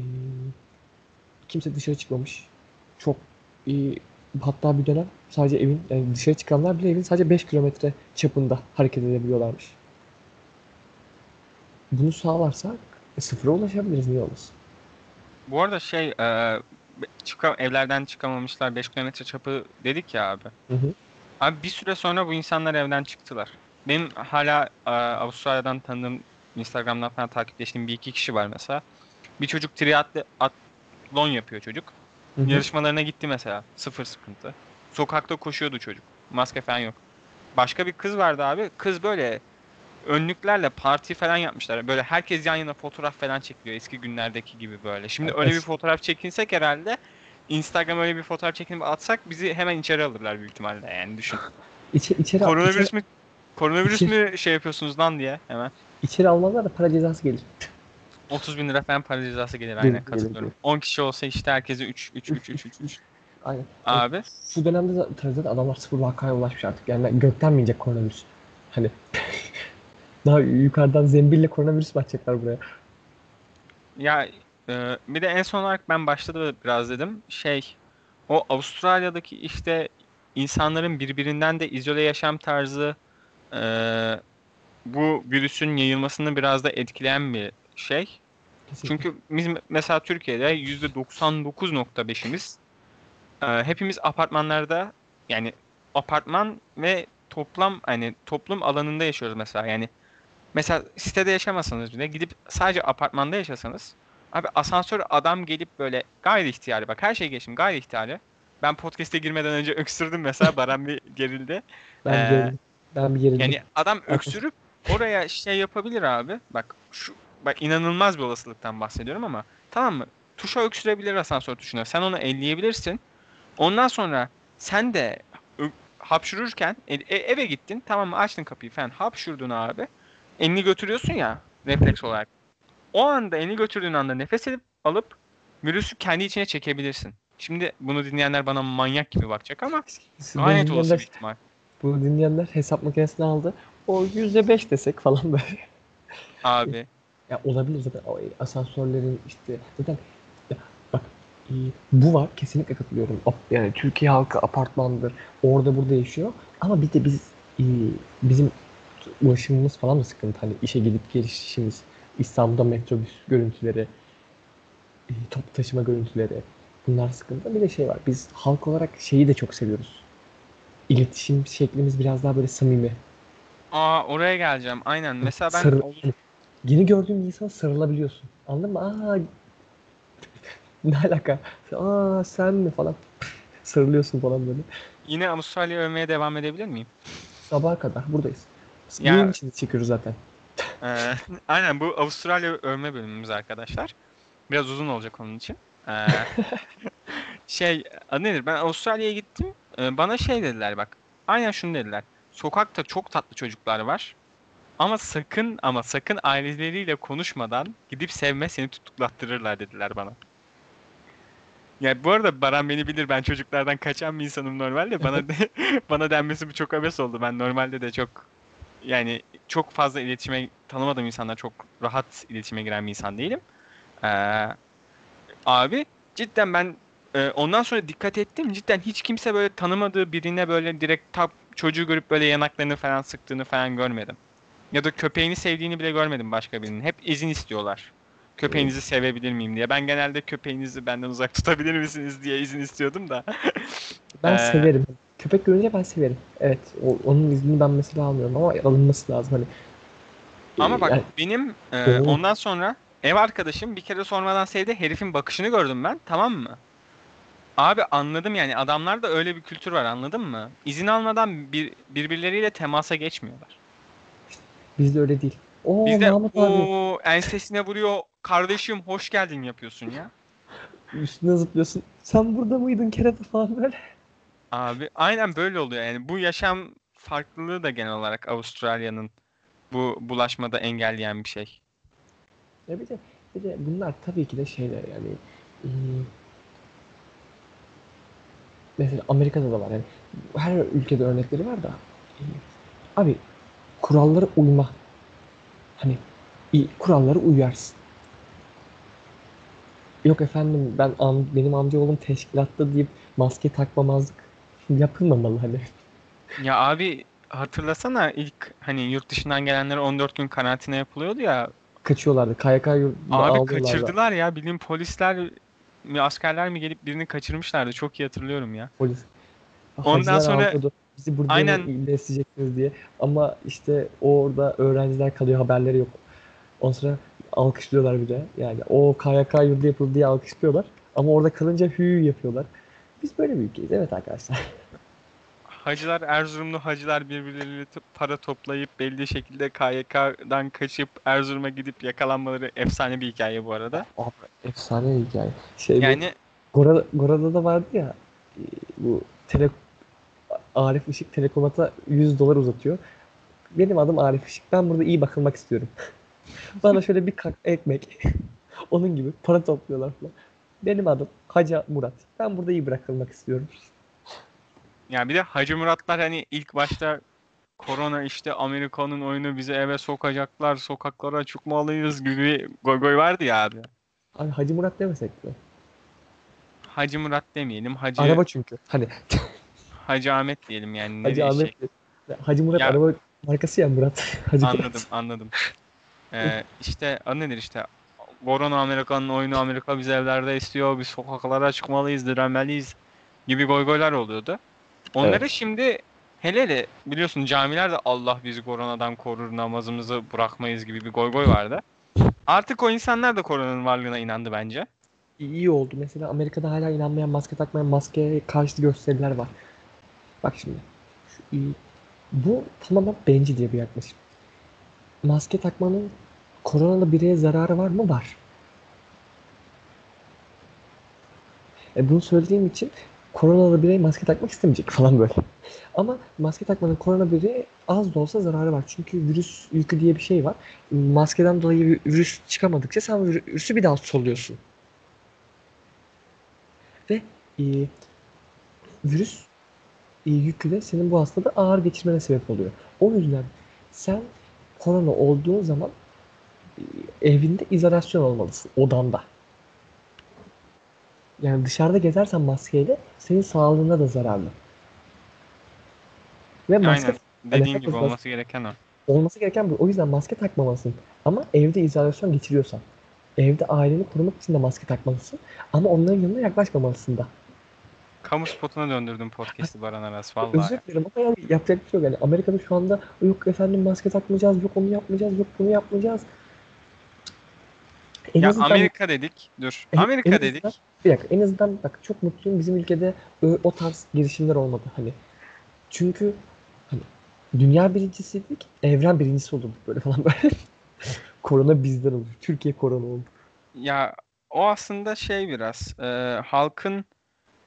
kimse dışarı çıkmamış. Çok iyi. Hatta bir dönem sadece evin yani dışarı çıkanlar bile evin sadece 5 kilometre çapında hareket edebiliyorlarmış. bunu sağlarsak e, sıfıra ulaşabiliriz. Niye olmasın? Bu arada şey e, çıka, evlerden çıkamamışlar 5 kilometre çapı dedik ya abi. Hı hı. Abi bir süre sonra bu insanlar evden çıktılar. Benim hala e, Avustralya'dan tanıdığım Instagram'dan falan takipleştiğim bir iki kişi var mesela. Bir çocuk triatlon yapıyor çocuk. Hı hı. Yarışmalarına gitti mesela. Sıfır sıkıntı. Sokakta koşuyordu çocuk. Maske falan yok. Başka bir kız vardı abi. Kız böyle önlüklerle parti falan yapmışlar. Böyle herkes yan yana fotoğraf falan çekiliyor eski günlerdeki gibi böyle. Şimdi Evet. öyle bir fotoğraf çekinsek herhalde Instagram öyle bir fotoğraf çekinip atsak bizi hemen içeri alırlar büyük ihtimalle yani düşün. (laughs) İçe, içeri, Koronavirüs içeri, mü koronavirüs içeri- mü şey yapıyorsunuz lan diye hemen. içeri almazlar da para cezası gelir. 30 bin lira falan para cezası gelir aynen gelir, katılıyorum. gelir. 10 kişi olsa işte herkese 3 3 3 3 3 Aynen. abi. Şu dönemde zaten adamlar sıfır vakaya ulaşmış artık. Yani gökten mi inecek koronavirüs? Hani daha yukarıdan zembille koronavirüs mü atacaklar buraya? Ya e, bir de en son olarak ben başta da biraz dedim. Şey o Avustralya'daki işte insanların birbirinden de izole yaşam tarzı e, bu virüsün yayılmasını biraz da etkileyen bir şey. Kesinlikle. Çünkü biz me- mesela Türkiye'de %99.5'imiz e, hepimiz apartmanlarda yani apartman ve toplam hani toplum alanında yaşıyoruz mesela. Yani mesela sitede yaşamasanız bile gidip sadece apartmanda yaşasanız abi asansör adam gelip böyle gayri ihtiyari bak her şey geçtim gayri ihtiyari. Ben podcast'e girmeden önce (laughs) öksürdüm mesela Baran bir gerildi. ben Ee, gerildim. Ben bir gerildim. Yani adam (laughs) öksürüp oraya şey yapabilir abi. Bak şu bak inanılmaz bir olasılıktan bahsediyorum ama tamam mı? Tuşa öksürebilir asansör tuşuna. Sen onu elleyebilirsin. Ondan sonra sen de hapşururken e- e- eve gittin. Tamam mı? Açtın kapıyı falan. Hapşurdun abi. Elini götürüyorsun ya refleks olarak. O anda elini götürdüğün anda nefes alıp alıp virüsü kendi içine çekebilirsin. Şimdi bunu dinleyenler bana manyak gibi bakacak ama Siz gayet olası bir ihtimal. bunu dinleyenler hesap makinesini aldı. O yüzde beş desek falan böyle. Abi. (laughs) Ya olabilir zaten o asansörlerin işte zaten bak e, bu var kesinlikle katılıyorum. Yani Türkiye halkı apartmandır orada burada yaşıyor ama bir de biz e, bizim ulaşımımız falan da sıkıntı. Hani işe gidip gelişimiz İstanbul'da metrobüs görüntüleri e, toplu taşıma görüntüleri bunlar sıkıntı. Bir de şey var biz halk olarak şeyi de çok seviyoruz. İletişim şeklimiz biraz daha böyle samimi. Aa oraya geleceğim. Aynen. Mesela ben hani yeni gördüğün bir insana sarılabiliyorsun. Anladın mı? Aa (laughs) ne alaka? Aa sen mi falan. (laughs) Sarılıyorsun falan böyle. yine Avustralya övmeye devam edebilir miyim? Sabaha kadar buradayız. Ya- Bunun için çekiyoruz zaten. Ee, aynen bu Avustralya övme bölümümüz arkadaşlar. Biraz uzun olacak onun için. Ee, (laughs) şey adı nedir? Ben Avustralya'ya gittim. Ee, bana şey dediler bak. Aynen şunu dediler. Sokakta çok tatlı çocuklar var. Ama sakın ama sakın aileleriyle konuşmadan gidip sevme seni tutuklattırırlar dediler bana. Ya bu arada Baran beni bilir ben çocuklardan kaçan bir insanım normalde bana (laughs) de, (laughs) bana denmesi bu çok abes oldu. Ben normalde de çok yani çok fazla iletişime tanımadığım insanlar çok rahat iletişime giren bir insan değilim. Ee, abi cidden ben e, ondan sonra dikkat ettim. Cidden hiç kimse böyle tanımadığı birine böyle direkt tap çocuğu görüp böyle yanaklarını falan sıktığını falan görmedim. Ya da köpeğini sevdiğini bile görmedim başka birinin. Hep izin istiyorlar. Köpeğinizi sevebilir miyim diye. Ben genelde köpeğinizi benden uzak (laughs) tutabilir misiniz diye izin istiyordum da. Ben Ee, severim. Köpek görünce ben severim. Evet. O, onun iznini ben mesela almıyorum ama alınması lazım. Hani Ama bak yani benim e, ondan sonra ev arkadaşım bir kere sormadan sevdi. Herifin bakışını gördüm ben. Tamam mı? Abi anladım yani adamlarda öyle bir kültür var anladın mı? İzin almadan bir, birbirleriyle temasa geçmiyorlar. bizde öyle değil. Oo Bizde Mahmut o ensesine vuruyor kardeşim hoş geldin yapıyorsun ya. üstüne zıplıyorsun. Sen burada mıydın kerata falan böyle. (laughs) Abi aynen böyle oluyor yani bu yaşam farklılığı da genel olarak Avustralya'nın bu bulaşmada engelleyen bir şey. Ya bir de, bir de bunlar tabii ki de şeyler yani e, mesela Amerika'da da var yani her ülkede örnekleri var da e, abi kurallara uyma hani iyi, kurallara uyarsın. Yok efendim ben am, benim amcaoğlum teşkilatta deyip maske takmamazlık yapılmamalı hani. Ya abi hatırlasana ilk hani yurt dışından gelenlere 14 gün karantina yapılıyordu ya kaçıyorlardı. KYK yurdunda Abi kaçırdılar ya. Bildiğin polisler mi askerler mi gelip birini kaçırmışlardı. Çok iyi hatırlıyorum ya. Polis. Ondan Hacılar sonra- ağlıyordu. Bizi burada Aynen. mı besleyeceksiniz diye. Ama işte orada öğrenciler kalıyor haberleri yok. Ondan sonra alkışlıyorlar bir de. Yani o KYK yurdu yapıldı diye alkışlıyorlar. Ama orada kalınca hü yapıyorlar. Biz böyle bir ülkeyiz. Evet arkadaşlar. (laughs) Hacılar Erzurumlu hacılar birbirleriyle para toplayıp belli şekilde KYK'dan kaçıp Erzurum'a gidip yakalanmaları efsane bir hikaye bu arada. Abi, efsane bir hikaye. Şey, Yani Gora, Gora'da da vardı ya e, bu tele, Arif Işık Telekom'a 100 dolar uzatıyor. Benim adım Arif Işık. Ben burada iyi bakılmak istiyorum. (laughs) Bana şöyle bir kak ekmek. (laughs) Onun gibi para topluyorlar falan. Benim adım Hacı Murat. Ben burada iyi bırakılmak istiyorum. yani bir de Hacı Muratlar hani ilk başta korona işte Amerika'nın oyunu bizi eve sokacaklar, sokaklara çıkmalıyız gibi goy goy vardı ya abi. Abi Hacı Murat demesek mi? Hacı Murat demeyelim, Hacı Araba çünkü. Hani (laughs) Hacı Ahmet diyelim yani. ne Hacı değişecek? Ahmet. Hacı Murat Ya- araba markası ya Murat. (laughs) Hacı Murat. Anladım, anladım. Ee, işte adı nedir işte? Korona Amerika'nın oyunu Amerika bizi evlerde istiyor. Biz sokaklara çıkmalıyız, direnmeliyiz gibi goygoylar oluyordu. Onları Evet. şimdi hele hele biliyorsun camilerde Allah bizi koronadan korur, namazımızı bırakmayız gibi bir goygoy vardı. Artık o insanlar da koronanın varlığına inandı bence. iyi oldu. Mesela Amerika'da hala inanmayan, maske takmayan, maskeye karşı gösteriler var. Bak şimdi. Şu iyi. Bu tamamen bencil diye bir yaklaşım. Maske takmanın koronalı bireye zararı var mı? Var. E bunu söylediğim için koronalı birey maske takmak istemeyecek falan böyle. Ama maske takmanın korona bireye az da olsa zararı var. Çünkü virüs yükü diye bir şey var. Maskeden dolayı virüs çıkamadıkça sen vir- virüsü bir daha soluyorsun. Ve e, virüs e, yükü de senin bu hastalığı ağır geçirmene sebep oluyor. O yüzden sen korona olduğun zaman evinde izolasyon olmalısın. Odanda. Yani dışarıda gezersen maskeyle senin sağlığına da zararlı. Ve maske Aynen. Dediğin gibi olması gereken o. olması gereken bu. O yüzden maske takmamalısın. Ama evde izolasyon geçiriyorsan. Evde aileni korumak için de maske takmalısın. Ama onların yanına yaklaşmamalısın da. Kamu spotuna döndürdüm podcast'i Baran Aras vallahi. Özür dilerim ama yani yapacak bir şey yok. Yani Amerika'da şu anda yok efendim maske takmayacağız, yok onu yapmayacağız, yok bunu yapmayacağız. En Ya azından- Amerika dedik. Dur. en- Amerika en dedik. azından- Bir dakika en azından bak çok mutluyum bizim ülkede ö- o tarz girişimler olmadı hani. Çünkü hani dünya birincisiydik, evren birincisi olurduk böyle falan böyle. (laughs) korona bizden oldu. Türkiye korona oldu. Ya o aslında şey biraz e, halkın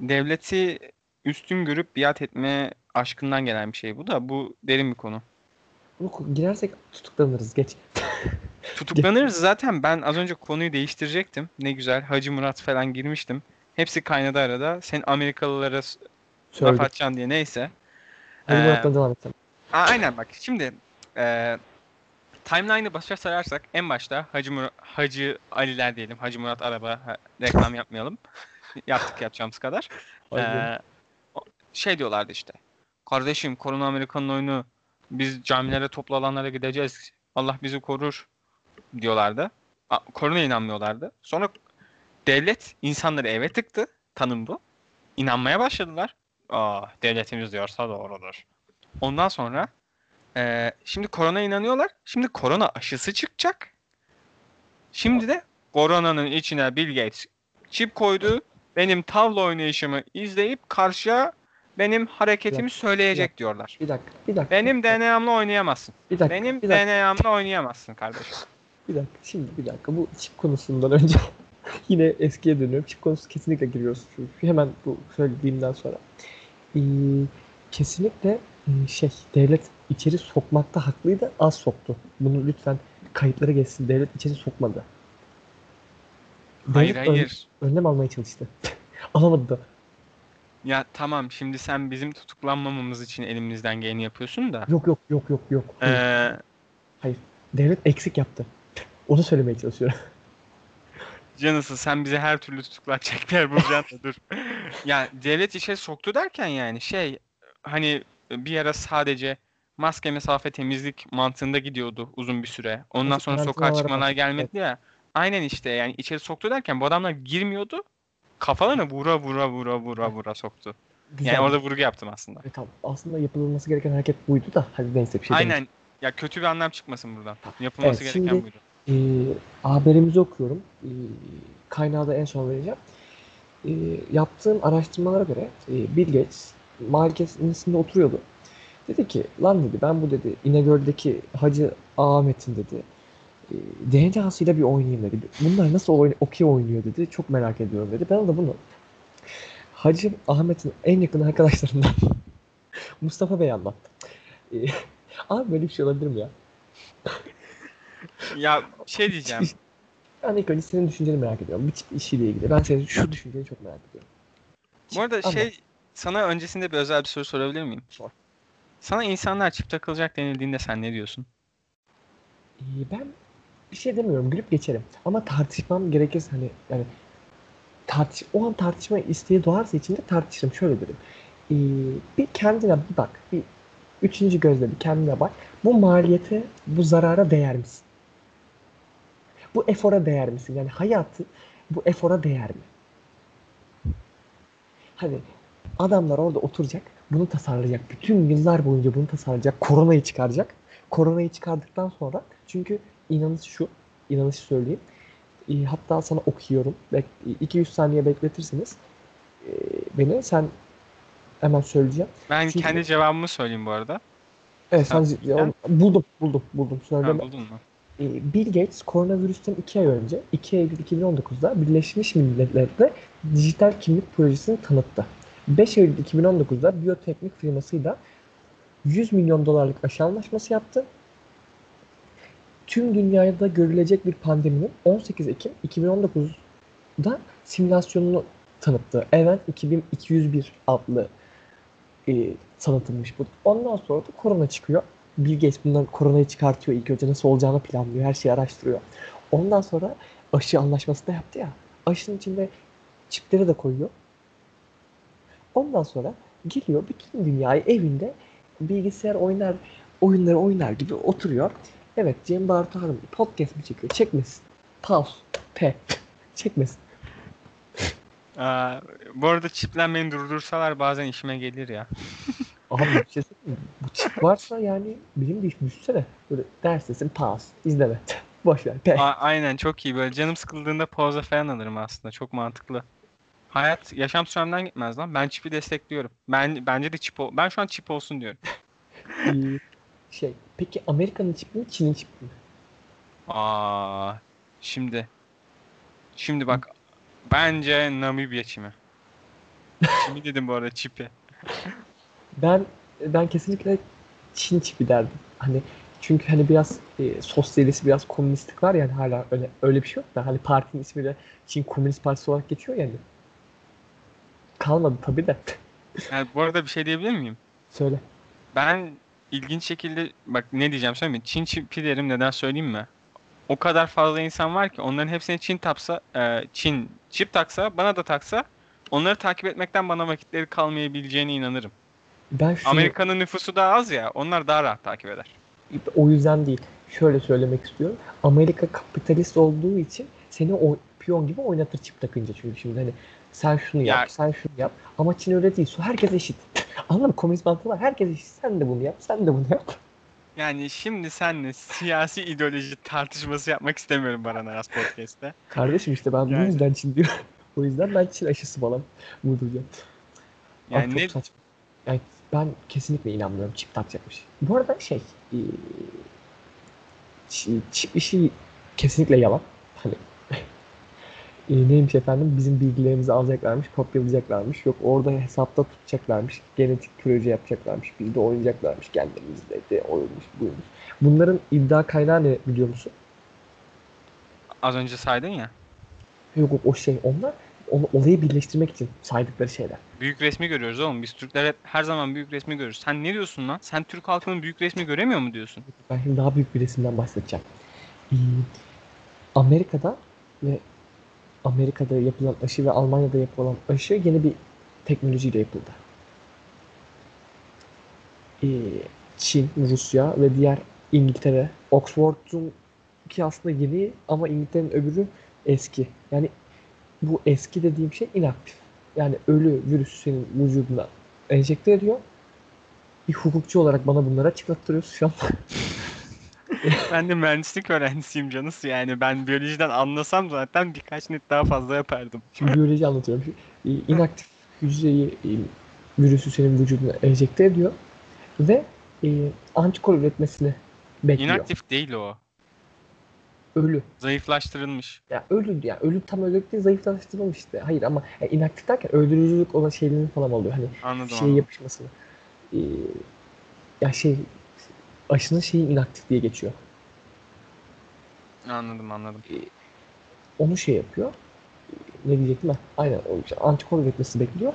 devleti üstün görüp biat etme aşkından gelen bir şey bu da bu derin bir konu. Ko- girersek tutuklanırız geç. (laughs) Tutuklanırız zaten ben az önce konuyu değiştirecektim. Ne güzel Hacı Murat falan girmiştim. Hepsi kaynadı arada. Sen Amerikalılara laf atacaksın diye neyse. Hadi Ee, Murat'tan devam. Aa, aynen bak şimdi e, timeline'ı başa sararsak en başta Hacı, Mur- Hacı Aliler diyelim. Hacı Murat Araba ha, reklam yapmayalım. (laughs) Yaptık yapacağımız kadar. Ee, şey diyorlardı işte. Kardeşim korona Amerikan'ın oyunu biz camilere toplu alanlara gideceğiz. Allah bizi korur diyorlardı. Korona inanmıyorlardı. Sonra devlet insanları eve tıktı. Tanım bu. İnanmaya başladılar. Aa, devletimiz diyorsa doğrudur. Ondan sonra eee, şimdi korona inanıyorlar. Şimdi korona aşısı çıkacak. Şimdi de koronanın içine Bill Gates çip koydu. Benim tavla oynayışımı izleyip karşıya benim hareketimi söyleyecek diyorlar. Bir dakika, bir dakika. Benim DNA'mla oynayamazsın. bir dakika, Benim bir dakika, DNA'mla oynayamazsın kardeşim. Bir dakika. Şimdi bir dakika. Bu çip konusundan önce (laughs) yine eskiye dönüyorum. Çip konusu kesinlikle giriyoruz. Şu, hemen bu söylediğimden sonra. Ee, kesinlikle e, şey devlet içeri sokmakta haklıydı. Az soktu. Bunu lütfen kayıtlara geçsin. Devlet içeri sokmadı. Hayır Devlet ön- hayır. önlem almaya çalıştı. (laughs) Alamadı da. Ya tamam şimdi sen bizim tutuklanmamamız için elimizden geleni yapıyorsun da. Yok yok yok yok yok. Hayır. Eee Devlet eksik yaptı. Onu söylemeye çalışıyorum. (laughs) Canısı sen bize her türlü tutuklatacak bir yer bulacaksın dur. (laughs) ya devlet işe soktu derken yani şey hani bir ara sadece maske, mesafe, temizlik mantığında gidiyordu uzun bir süre. Ondan sonra sokağa çıkmalar gelmedi ya. Aynen işte yani içeri soktu derken bu adamlar girmiyordu. Kafalarına vura vura vura vura vura soktu. Güzel. Yani orada vurgu yaptım aslında. Evet, tamam. Aslında yapılması gereken hareket buydu da hadi neyse bir şey demeyeyim. Aynen. Ya kötü bir anlam çıkmasın buradan. Yapılması Evet, gereken şimdi- buydu. Ee, haberimizi okuyorum. Ee, kaynağı da en son vereceğim. Ee, yaptığım araştırmalara göre e, Bill Gates malikesinde oturuyordu. Dedi ki lan dedi ben bu dedi İnegöl'deki Hacı Ahmet'in dedi e, DNA'sıyla bir oynayayım dedi. Bunlar nasıl oyn okey oynuyor dedi. Çok merak ediyorum dedi. Ben de bunu Hacı Ahmet'in en yakın arkadaşlarından (laughs) Mustafa Bey anlattı. Ee, (laughs) abi böyle bir şey olabilir mi ya? Ya şey diyeceğim. (laughs) Ben ilk önce senin düşünceni merak ediyorum. Bir çip işiyle ilgili. Ben senin şu düşünceni çok merak ediyorum. Bu arada Anlat. şey sana öncesinde bir özel bir soru sorabilir miyim? Sor. Sana insanlar çift takılacak denildiğinde sen ne diyorsun? Ee, ben bir şey demiyorum. Gülüp geçerim. Ama tartışmam gerekirse hani yani tartış o an tartışma isteği doğarsa içinde tartışırım. Şöyle derim. Ee, bir kendine bir bak. Bir üçüncü gözle bir kendine bak. Bu maliyete, bu zarara değer misin? Bu efora değer misin? Yani hayatı bu efora değer mi? Hani adamlar orada oturacak, bunu tasarlayacak. Bütün yıllar boyunca bunu tasarlayacak. Koronayı çıkaracak. Koronayı çıkardıktan sonra çünkü inanış şu, inanışı söyleyeyim. E, hatta sana okuyorum. Bek, 2-3 saniye bekletirseniz e, beni sen hemen söyleyeceğim. Ben Çünkü- kendi cevabımı söyleyeyim bu arada. Evet Sen- sen, ya, buldum, buldum, buldum. Ha, Söyleme. buldun mu? E, Bill Gates koronavirüsten 2 ay önce 2 Eylül 2019'da Birleşmiş Milletler'de dijital kimlik projesini tanıttı. 5 Eylül 2019'da biyoteknik firmasıyla 100 milyon dolarlık aşı anlaşması yaptı. Tüm dünyada görülecek bir pandeminin 18 Ekim 2019'da simülasyonunu tanıttı. Event 2201 adlı e, tanıtılmış bu. Ondan sonra da korona çıkıyor. Bill Gates bundan koronayı çıkartıyor. İlk önce nasıl olacağını planlıyor. Her şeyi araştırıyor. Ondan sonra aşı anlaşması da yaptı ya. Aşının içinde çipleri de koyuyor. Ondan sonra geliyor bütün dünyayı evinde bilgisayar oynar, oyunları oynar gibi oturuyor. Evet Cem Bartu Hanım podcast mi çekiyor? Çekmesin. Pause. P. Çekmesin. Aa, bu arada çiplenmeyi durdursalar bazen işime gelir ya. (laughs) Abi bir şey? Bu çip varsa yani bilim de düşünsene. Böyle derstesin pause. izleme. (laughs) Boş ver. A- aynen çok iyi böyle canım sıkıldığında pauza falan alırım aslında çok mantıklı. Hayat yaşam süremden gitmez lan. Ben çipi destekliyorum. Ben bence de çip ol- ben şu an çip olsun diyorum. (laughs) Ee, şey. Peki Amerika'nın çipi mi Çin'in çipi mi? Aa, şimdi şimdi bak bence Namibya çimi. (laughs) Çimi dedim bu arada çipi. Ben ben kesinlikle Çin çipi derdim. Hani çünkü hani biraz e, sosyalist biraz komünistlik var yani hala öyle öyle bir şey yok da hani partinin ismi de Çin Komünist Partisi olarak geçiyor yani. Kalmadı tabii de. (laughs) Yani bu arada bir şey diyebilir miyim? Söyle. Ben ilginç şekilde bak ne diyeceğim söyleyeyim mi? Çin çipi derim neden söyleyeyim mi? O kadar fazla insan var ki onların hepsine Çin tapsa, e, Çin çip taksa, bana da taksa onları takip etmekten bana vakitleri kalmayabileceğine inanırım. Ben şunu Amerika'nın nüfusu daha az ya, onlar daha rahat takip eder. o yüzden değil. Şöyle söylemek istiyorum. Amerika kapitalist olduğu için seni o piyon gibi oynatır çip takınca çünkü şimdi hani sen şunu yap, Ya- sen şunu yap. Ama Çin öyle değil. Herkes eşit. (laughs) Anladın mı? Komünist mantığı var. Herkes eşit. Sen de bunu yap, sen de bunu yap. Yani şimdi seninle siyasi ideoloji tartışması yapmak istemiyorum Baran Aras Podcast'te. Kardeşim işte ben bu Yani- yüzden Çin diyorum. (laughs) o yüzden ben Çin aşısı falan vurduracağım. Abi Yani çok ne, saçma. Yani ben kesinlikle inanmıyorum çip takacakmış. Bu arada şey e, çi- çip işi kesinlikle yalan. Hani (laughs) e, neymiş efendim bizim bilgilerimizi alacaklarmış, kopyalayacaklarmış. Yok orada hesapta tutacaklarmış. Genetik proje yapacaklarmış. Biz de oynayacaklarmış kendimizde de oymuş buymuş. Bunların iddia kaynağı ne biliyor musun? az önce saydın ya. Yok yok o şey onlar olayı birleştirmek için saydıkları şeyler. Büyük resmi görüyoruz oğlum. Biz Türkler hep her zaman büyük resmi görürüz. Sen ne diyorsun lan? Sen Türk halkının büyük resmi göremiyor mu diyorsun? Ben şimdi daha büyük bir resimden bahsedeceğim. Ee, Amerika'da ve Amerika'da yapılan aşı ve Almanya'da yapılan aşı yeni bir teknolojiyle yapıldı. Ee, Çin, Rusya ve diğer İngiltere. Oxford'un ki aslında yeni ama İngiltere'nin öbürü eski. Yani bu eski dediğim şey inaktif. Yani ölü virüsü senin vücuduna enjekte ediyor. Bir hukukçu olarak bana bunları açıklattırıyorsun şu an. (laughs) Ben de mühendislik öğrencisiyim canısı yani. Ben biyolojiden anlasam zaten birkaç net daha fazla yapardım. Şimdi biyoloji anlatıyorum. E, inaktif hücreyi e, virüsü senin vücuduna enjekte ediyor ve e, antikor üretmesini bekliyor. İnaktif değil o. Ölü. Zayıflaştırılmış. Ya ölü ya ölü tam ölü değil zayıflaştırılmış işte. Hayır ama yani inaktif derken öldürücülük olan şeylerin falan oluyor. Hani Anladım. şey anladım. yapışmasını. Ee, ya şey aşının şeyi inaktif diye geçiyor. Anladım anladım. Onu şey yapıyor. Ne diyecektim ben? Aynen o işte antikor üretmesi bekliyor.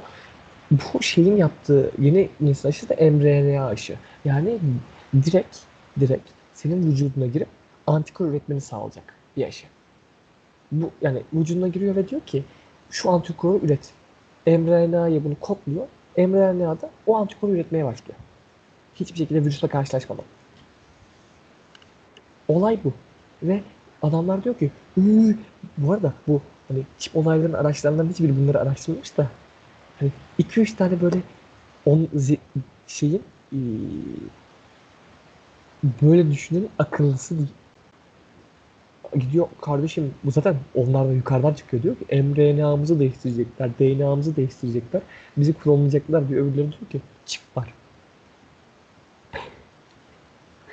Bu şeyin yaptığı yeni nesil aşısı da mRNA aşı. Yani direkt direkt senin vücuduna girip antikor üretmeni sağlayacak bir aşı. Bu yani vücuduna giriyor ve diyor ki şu antikoru üret. mRNA'ya bunu kodluyor. mRNA da o antikoru üretmeye başlıyor. Hiçbir şekilde virüsle karşılaşmadan. Olay bu. Ve adamlar diyor ki bu arada bu hani çip olaylarının araçlarından hiçbiri bunları araştırmamış da hani 2-3 tane böyle on şeyin böyle düşünen akıllısı değil. Gidiyor kardeşim bu zaten onlar da yukarıdan çıkıyor diyor ki mRNA'mızı değiştirecekler, DNA'mızı değiştirecekler, bizi klonlayacaklar diyor. Öbürleri diyor ki çip var.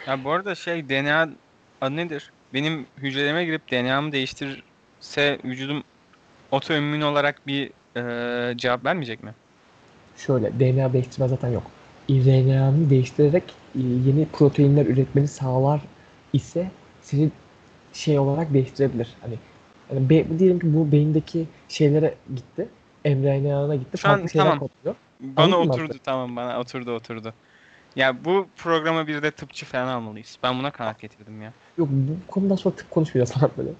Ya bu arada şey DNA adı nedir? Benim hücrelerime girip DNA'mı değiştirirse vücudum otoimmün olarak bir eee, cevap vermeyecek mi? Şöyle DNA değiştirme zaten yok. RNA'nı değiştirerek e, yeni proteinler üretmeni sağlar ise seni şey olarak değiştirebilir. Hani, hani be- diyelim ki bu beyindeki şeylere gitti. mRNA'na gitti. Şu an farklı şeyler tamam. kodluyor. Bana Anladın oturdu tamam bana oturdu oturdu. Ya bu programa bir de tıpçı falan almalıyız. Ben buna kanaat getirdim ya. Yok bu konudan sonra tıp konuşmayacağız (laughs) falan böyle.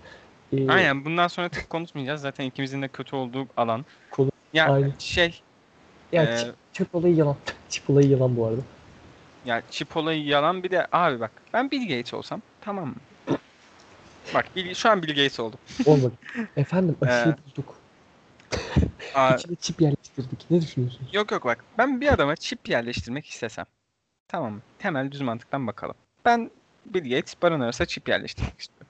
Ee, Aynen bundan sonra tıp konuşmayacağız. Zaten ikimizin de kötü olduğu alan. Konu- Ya Aynen. şey Ya Ee, çip, çip olayı yalan. (laughs) çip olayı yalan bu arada. ya çip olayı yalan bir de abi bak ben Bill Gates olsam tamam mı? Bak şu an Bill Gates oldum. Olmadı. (laughs) Efendim aşıyı Ee, bulduk. Aa, İçine çip yerleştirdik. Ne düşünüyorsunuz? yok yok bak ben bir adama çip yerleştirmek istesem. Tamam mı? Temel düz mantıktan bakalım. Ben Bill Gates Baran arasında çip yerleştirmek istiyorum.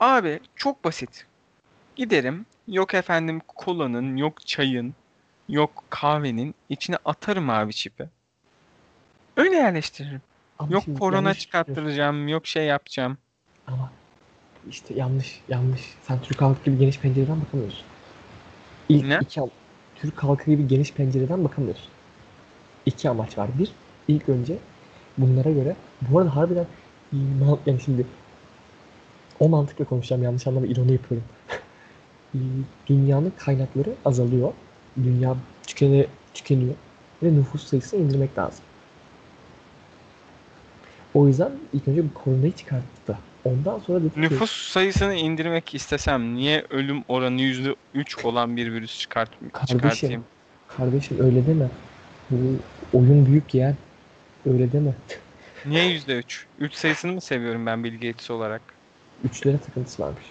Abi çok basit. Giderim yok efendim kolanın yok çayın yok kahvenin içine atarım abi çipi. Öyle yerleştiririm. Ama Yok korona çıkarttıracağım, yok şey yapacağım. Ama işte yanlış, yanlış. Sen Türk halkı gibi geniş pencereden bakamıyorsun. İlk Ne? iki Türk halkı gibi geniş pencereden bakamıyorsun. İki amaç var. Bir, ilk önce bunlara göre bu arada harbiden yani şimdi o mantıkla konuşacağım yanlış anlama ironi yapıyorum. (laughs) Dünyanın kaynakları azalıyor. Dünya tükene, tükeniyor. Ve nüfus sayısını indirmek lazım. O yüzden ilk önce bu koronayı çıkarttı. Ondan sonra dedi ki Nüfus sayısını indirmek istesem niye ölüm oranı %3 olan bir virüs çıkart Kardeşim. çıkartayım? kardeşim öyle deme. Oyun büyük ya. Öyle deme. (laughs) Niye %3? 3 sayısını mı seviyorum ben Bill Gates olarak? Üçlere takıntısı varmış.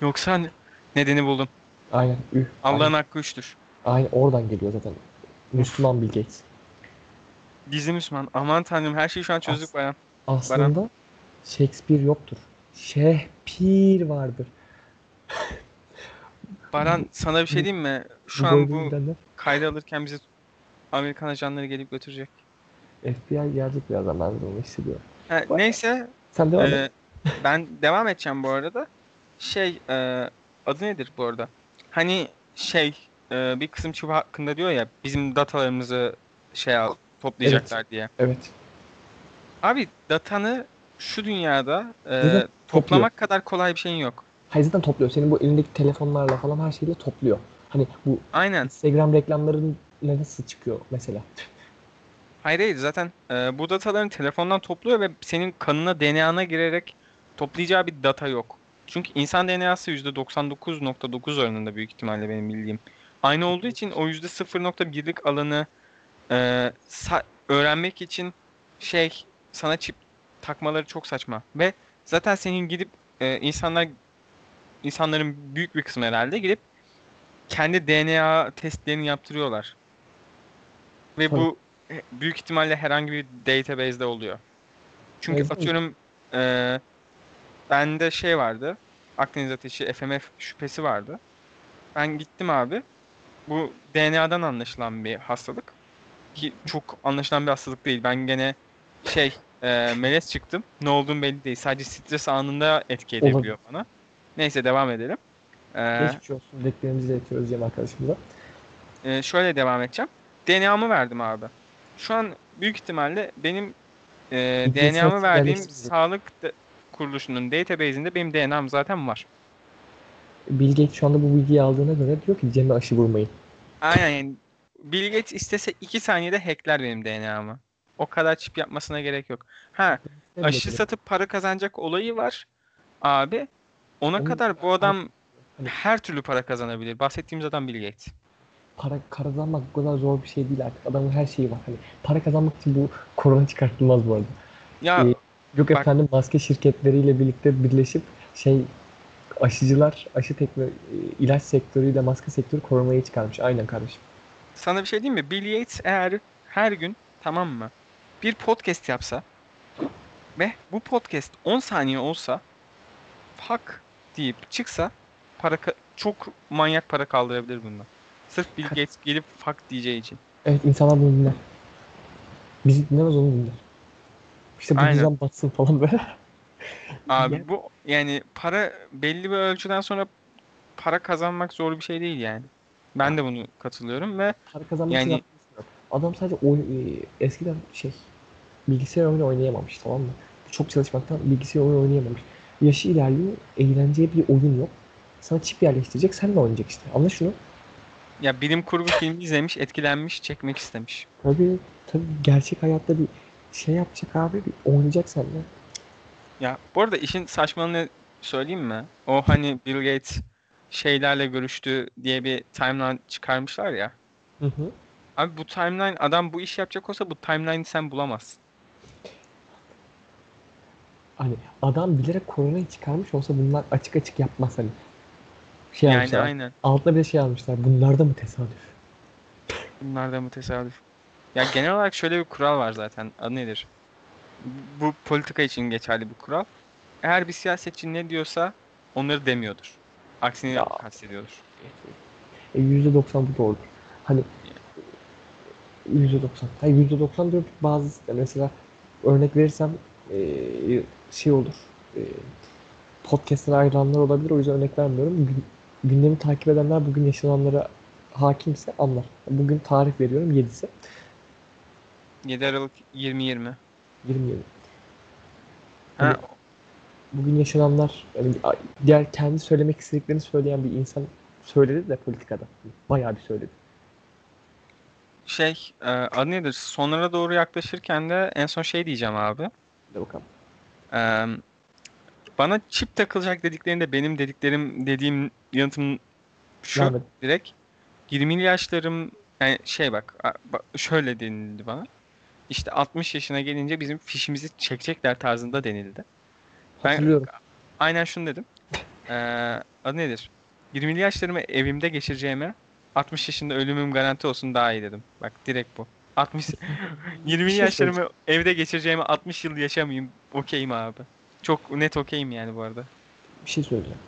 Yoksa ne- nedeni buldum. Aynen. Allah'ın hakkı üçtür. aynen oradan geliyor zaten. Müslüman Bill Gates. Gizli Müslüman. Aman tanrım her şeyi şu an çözdük bayan. Aslında Shakespeare yoktur. Şehpir vardır. Baran sana bir şey diyeyim mi? Şu Bu an bu kaydı alırken bizi Amerikan ajanları gelip götürecek. FBI gelecek birazdan ben onu hissediyorum. Ha, Bak- neyse Sen devam et. Ee, (laughs) ben devam edeceğim bu arada. Şey, e, adı nedir bu arada? Hani şey, e, bir kısım çubuğu hakkında diyor ya, bizim datalarımızı şey al, toplayacaklar diye. Evet. Abi datanı şu dünyada e, Zaten toplamak kadar kolay bir şeyin yok. Hayır zaten topluyor. Senin bu elindeki telefonlarla falan her şeyle topluyor. Hani bu Aynen. Instagram reklamların nasıl çıkıyor mesela? Hayır hayır zaten e, bu dataların telefondan topluyor ve senin kanına DNA'na girerek toplayacağı bir data yok. Çünkü insan DNA'sı %99.9 oranında büyük ihtimalle benim bildiğim. Aynı olduğu için o %0.1'lik alanı e, öğrenmek için şey sana çip takmaları çok saçma ve zaten senin gidip e, insanlar insanların büyük bir kısmı herhalde gidip kendi DNA testlerini yaptırıyorlar. Ve bu e, büyük ihtimalle herhangi bir database'de oluyor. Çünkü Evet. atıyorum e, bende şey vardı. Akdeniz ateşi FMF şüphesi vardı. Ben gittim abi. Bu DNA'dan anlaşılan bir hastalık. Ki çok anlaşılan bir hastalık değil. Ben gene şey e, melez çıktım. Ne olduğum belli değil. Sadece stres anında etki Olabilir. edebiliyor bana. Neyse devam edelim. E, Geçmiş olsun. Dileklerimizi iletiyoruz Cem arkadaşımıza. e, şöyle devam edeceğim. DNA'mı verdim abi. Şu an büyük ihtimalle benim e, DNA'mı verdiğim sağlık da- kuruluşunun database'inde benim DNA'm zaten var. Bill Gates şu anda bu bilgiyi aldığına göre diyor ki Cem'e aşı vurmayın. Aynen yani Bill Gates istese 2 saniyede hackler benim DNA'mı. O kadar çip yapmasına gerek yok. Ha aşı satıp para kazanacak olayı var abi. Ona kadar bu adam Hani- her türlü para kazanabilir. Bahsettiğimiz adam Bill Gates. para kazanmak bu kadar zor bir şey değil artık. Adamın her şeyi var. Hani para kazanmak için bu korona çıkartılmaz bu arada. Ya Ee, Yok bak- efendim maske şirketleriyle birlikte birleşip şey aşıcılar, aşı tekno, e, ilaç sektörüyle maske sektörü koronayı çıkarmış. Aynen kardeşim. sana bir şey diyeyim mi? Bill Gates eğer her gün tamam mı? Bir podcast yapsa ve bu podcast 10 saniye olsa fuck deyip çıksa para çok manyak para kaldırabilir bundan. Sırf Bill Gates gelip fuck diyeceği için. Evet insanlar bunu dinler. Bizi dinlemez onu dinler. İşte bu Aynen. batsın falan böyle. Abi bu yani para belli bir ölçüden sonra para kazanmak zor bir şey değil yani. Ben de bunu katılıyorum ve Para kazanmak Yani-. Adam sadece oyun, e, eskiden şey bilgisayar oyunu oynayamamış tamam mı? Çok çalışmaktan bilgisayar oyunu oynayamamış. Yaşı ilerliyor, eğlenceye bir oyun yok. Sana çip yerleştirecek, sen de oynayacak işte. Anla şunu. ya bilim kurgu filmi izlemiş, etkilenmiş, çekmek istemiş. Tabii, tabii gerçek hayatta bir şey yapacak abi, bir oynayacak seninle. Ya bu arada işin saçmalığını söyleyeyim mi? O hani Bill Gates şeylerle görüştü diye bir timeline çıkarmışlar ya. Hı hı. Abi bu timeline adam bu iş yapacak olsa bu timeline'ı sen bulamazsın. Hani adam bilerek koronayı çıkarmış olsa bunlar açık açık yapmaz hani. Şey Yani yapmışlar. aynen. Altına bir de şey almışlar. Bunlar da mı tesadüf? (laughs) Bunlar da mı tesadüf? Ya genel olarak şöyle bir kural var zaten. Adı nedir? Bu politika için geçerli bir kural. Eğer bir siyasetçi ne diyorsa onları demiyordur. Aksini Ya. kastediyordur. E, %90 bu doğrudur. Hani %90. Hayır %90 diyor bazı mesela örnek verirsem e, şey olur. E, podcast'ten ayrılanlar olabilir. O yüzden örnek vermiyorum. Gün- gündemi takip edenler bugün yaşananlara hakimse anlar. Bugün tarih veriyorum 7'si. 7 Aralık 2020. 27. Ha, Hani- Bugün yaşananlar yani diğer kendi söylemek istediklerini söyleyen bir insan söyledi de politikada. Bayağı bir söyledi. Şey e, adı nedir? Sonlara doğru yaklaşırken de en son şey diyeceğim abi. De bakalım. E, bana çip takılacak dediklerinde benim dediklerim dediğim yanıtım şu Vermedi. direkt 20'li yaşlarım yani şey bak, şöyle denildi bana. İşte 60 yaşına gelince bizim fişimizi çekecekler tarzında denildi. Ben- Hatırlıyorum. Aynen şunu dedim. Ee, adı nedir? 20'li yaşlarımı evimde geçireceğime 60 yaşında ölümüm garanti olsun daha iyi dedim. Bak direkt bu. 60 20'li (laughs) şey yaşlarımı evde geçireceğime 60 yıl yaşamayayım. Okeyim abi. Çok net okeyim yani bu arada. Bir şey söyleyeceğim.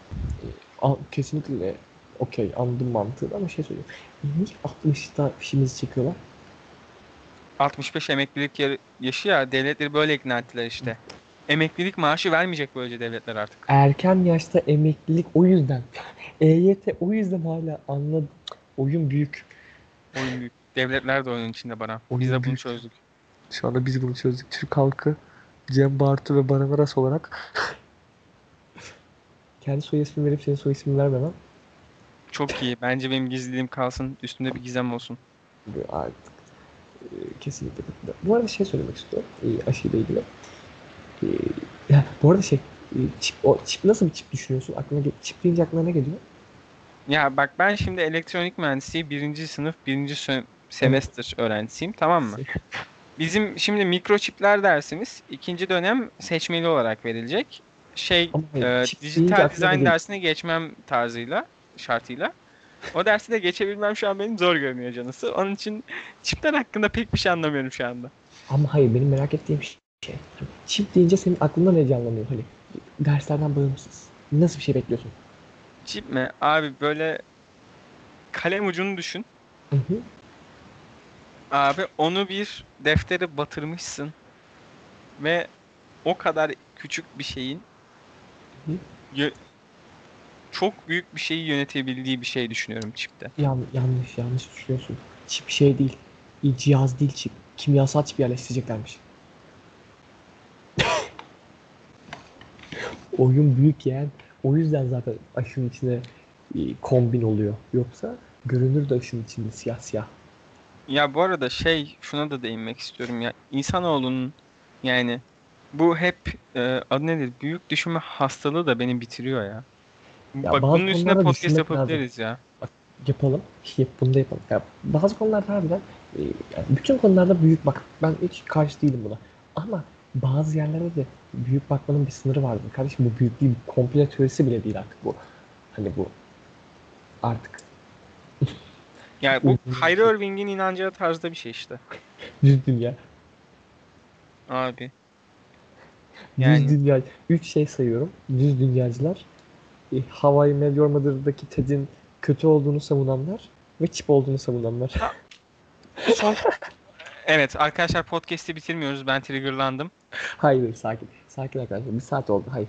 Ee, Kesinlikle okey anladım mantığını ama şey söyleyeyim. Niye 60'ta fişimizi çekiyorlar? 65 emeklilik ya- yaşı ya devletleri böyle ikna ettiler işte. Emeklilik maaşı vermeyecek böylece devletler artık. Erken yaşta emeklilik o yüzden. (laughs) EYT o yüzden hala anladım. Oyun büyük. Oyun büyük. Devletler de oyunun içinde bana. Biz Oyun de bunu büyük. çözdük. Şu anda biz bunu çözdük. Türk halkı Cem Bartu ve Baran Aras olarak (laughs) kendi soy ismini verip senin soy ismini vermemem Çok iyi. Bence benim gizliliğim kalsın. Üstünde bir gizem olsun. artık e, kesinlikle. Bu arada şey söylemek istiyorum e, aşıyla ilgili. E, ya, bu arada şey çip, o, çip nasıl bir çip düşünüyorsun? Aklına çip deyince aklına ne geliyor? Ya bak ben şimdi elektronik mühendisliği birinci sınıf birinci sö- semester öğrencisiyim tamam mı? Bizim şimdi mikroçipler dersimiz ikinci dönem seçmeli olarak verilecek. Şey Ama e, çip dijital aklıma geliyor. dersine geçmem tarzıyla, şartıyla. O dersi de geçebilmem şu an benim zor görünüyor canısı. Onun için çipler hakkında pek bir şey anlamıyorum şu anda. Ama hayır benim merak ettiğim şey hani çip deyince senin aklında ne canlanıyor hani derslerden bağımsız. Nasıl bir şey bekliyorsun? Çip mi? Abi böyle kalem ucunu düşün. Hı hı. Abi onu bir deftere batırmışsın. Ve o kadar küçük bir şeyin Hı. yö- çok büyük bir şeyi yönetebildiği bir şey düşünüyorum çipte. Yan, yanlış yanlış düşünüyorsun. Çip şey değil. Cihaz değil çip. Kimyasal çip yerleştireceklermiş. (laughs) Oyun büyük yani. O yüzden zaten aşının içine e, kombin oluyor. Yoksa görünür de aşının içinde siyah siyah. Ya bu arada şey şuna da değinmek istiyorum ya. İnsanoğlunun yani bu hep e, adı nedir? Büyük düşünme hastalığı da beni bitiriyor ya. Ya Bak bunun üstüne podcast düşünmek lazım. yapabiliriz ya. Yapalım. Yap, bunu da yapalım. Ya, bazı konularda harbiden e, yani bütün konularda büyük bak. Ben hiç karşı değilim buna. Ama bazı yerlerde de büyük bakmanın bir sınırı vardır. Kardeşim bu büyük değil. Komple teorisi bile değil artık bu. Hani bu artık (laughs) Yani bu. Kyrie Irving'in inanacağı tarzda bir şey işte. (laughs) düz dünya. Abi. Düz Yani dünya. Üç şey sayıyorum. Düz dünyacılar. E, Hawaii Meteor Mother'daki Ted'in kötü olduğunu savunanlar ve çip olduğunu savunanlar. son... (laughs) Evet arkadaşlar podcast'i bitirmiyoruz. Ben triggerlandım. (laughs) Hayır sakin. Sakin arkadaşlar. Bir saat oldu. Hayır.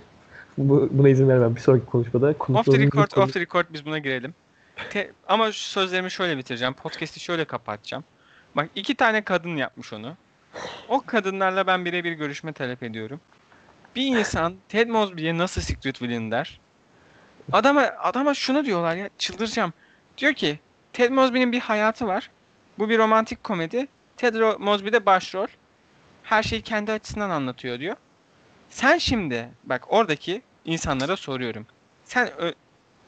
Bu, buna izin vermem. Bir sonraki konuşmada Off the record, off the record biz buna girelim. Te- ama şu sözlerimi şöyle bitireceğim. Podcast'i şöyle kapatacağım. Bak iki tane kadın yapmış onu. O kadınlarla ben birebir görüşme talep ediyorum. Bir insan Ted Mosby'ye nasıl Secret Villain der? Adama, adama şunu diyorlar ya çıldıracağım. Diyor ki Ted Mosby'nin bir hayatı var. Bu bir romantik komedi. Ted Mosby de başrol. Her şeyi kendi açısından anlatıyor diyor. Sen şimdi bak oradaki insanlara soruyorum. Sen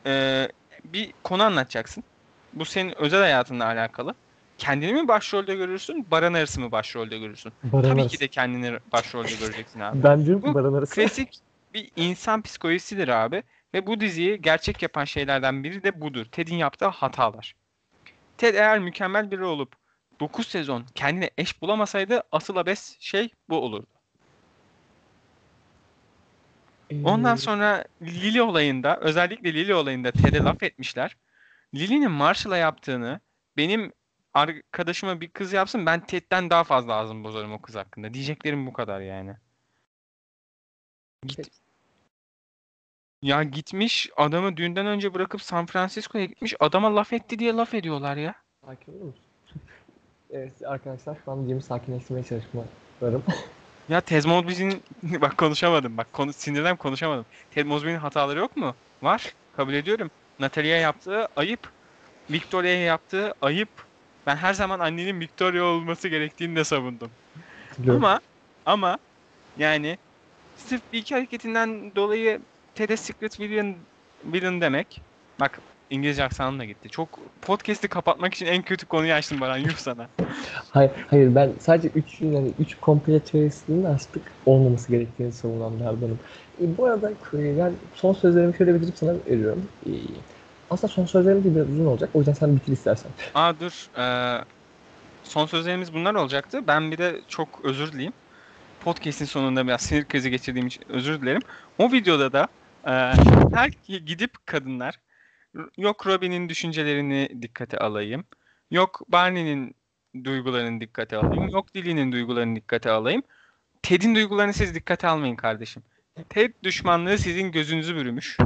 e, bir konu anlatacaksın. Bu senin özel hayatınla alakalı. Kendini mi başrolde görürsün, Baran Aras'ı mı başrolde görürsün? Baran Tabii arası. ki de kendini başrolde göreceksin abi. (laughs) Ben diyorum Bu Baran arası. Klasik bir insan psikolojisidir abi. Ve bu diziyi gerçek yapan şeylerden biri de budur. Ted'in yaptığı hatalar. Ted eğer mükemmel biri olup 9 sezon kendine eş bulamasaydı asıl abes şey bu olurdu. Ondan Ee, sonra Lily olayında, özellikle Lily olayında Ted'e laf etmişler. Lily'nin Marshall'a yaptığını benim arkadaşıma bir kız yapsın ben Ted'den daha fazla ağzımı bozarım o kız hakkında. Diyeceklerim bu kadar yani. Git. Ya gitmiş adamı düğünden önce bırakıp San Francisco'ya gitmiş adama laf etti diye laf ediyorlar ya. Sakin olur musun? Evet arkadaşlar şu an Cem'i sakinleştirmeye çalışmalarım. (laughs) Ya Ted Mosby'nin bak konuşamadım bak konu sinirden konuşamadım. Ted Mosby'nin hataları yok mu? Var. Kabul ediyorum. Natalia'ya yaptığı ayıp. Victoria'ya yaptığı ayıp. Ben her zaman annenin Victoria olması gerektiğini de savundum. Ama ama yani sırf bir iki hareketinden dolayı Ted'e Secret Villain, villain demek. Bak İngilizce aksanım da gitti. Çok podcast'i kapatmak için en kötü konuyu açtım Baran. Yuh sana. Hayır, hayır ben sadece 3 yani 3 komple teorisinin artık olmaması gerektiğini savunanlardanım. E, bu arada e, ben son sözlerimi şöyle bitirip sana veriyorum. E, aslında son sözlerim de biraz uzun olacak. O yüzden sen bitir istersen. Aa dur. Ee, son sözlerimiz bunlar olacaktı. Ben bir de çok özür dileyim. Podcast'in sonunda biraz sinir krizi geçirdiğim için özür dilerim. O videoda da e, her gidip kadınlar yok Robin'in düşüncelerini dikkate alayım. Yok Barney'nin duygularını dikkate alayım. Yok Lily'nin duygularını dikkate alayım. Ted'in duygularını siz dikkate almayın kardeşim. Ted düşmanlığı sizin gözünüzü bürümüş.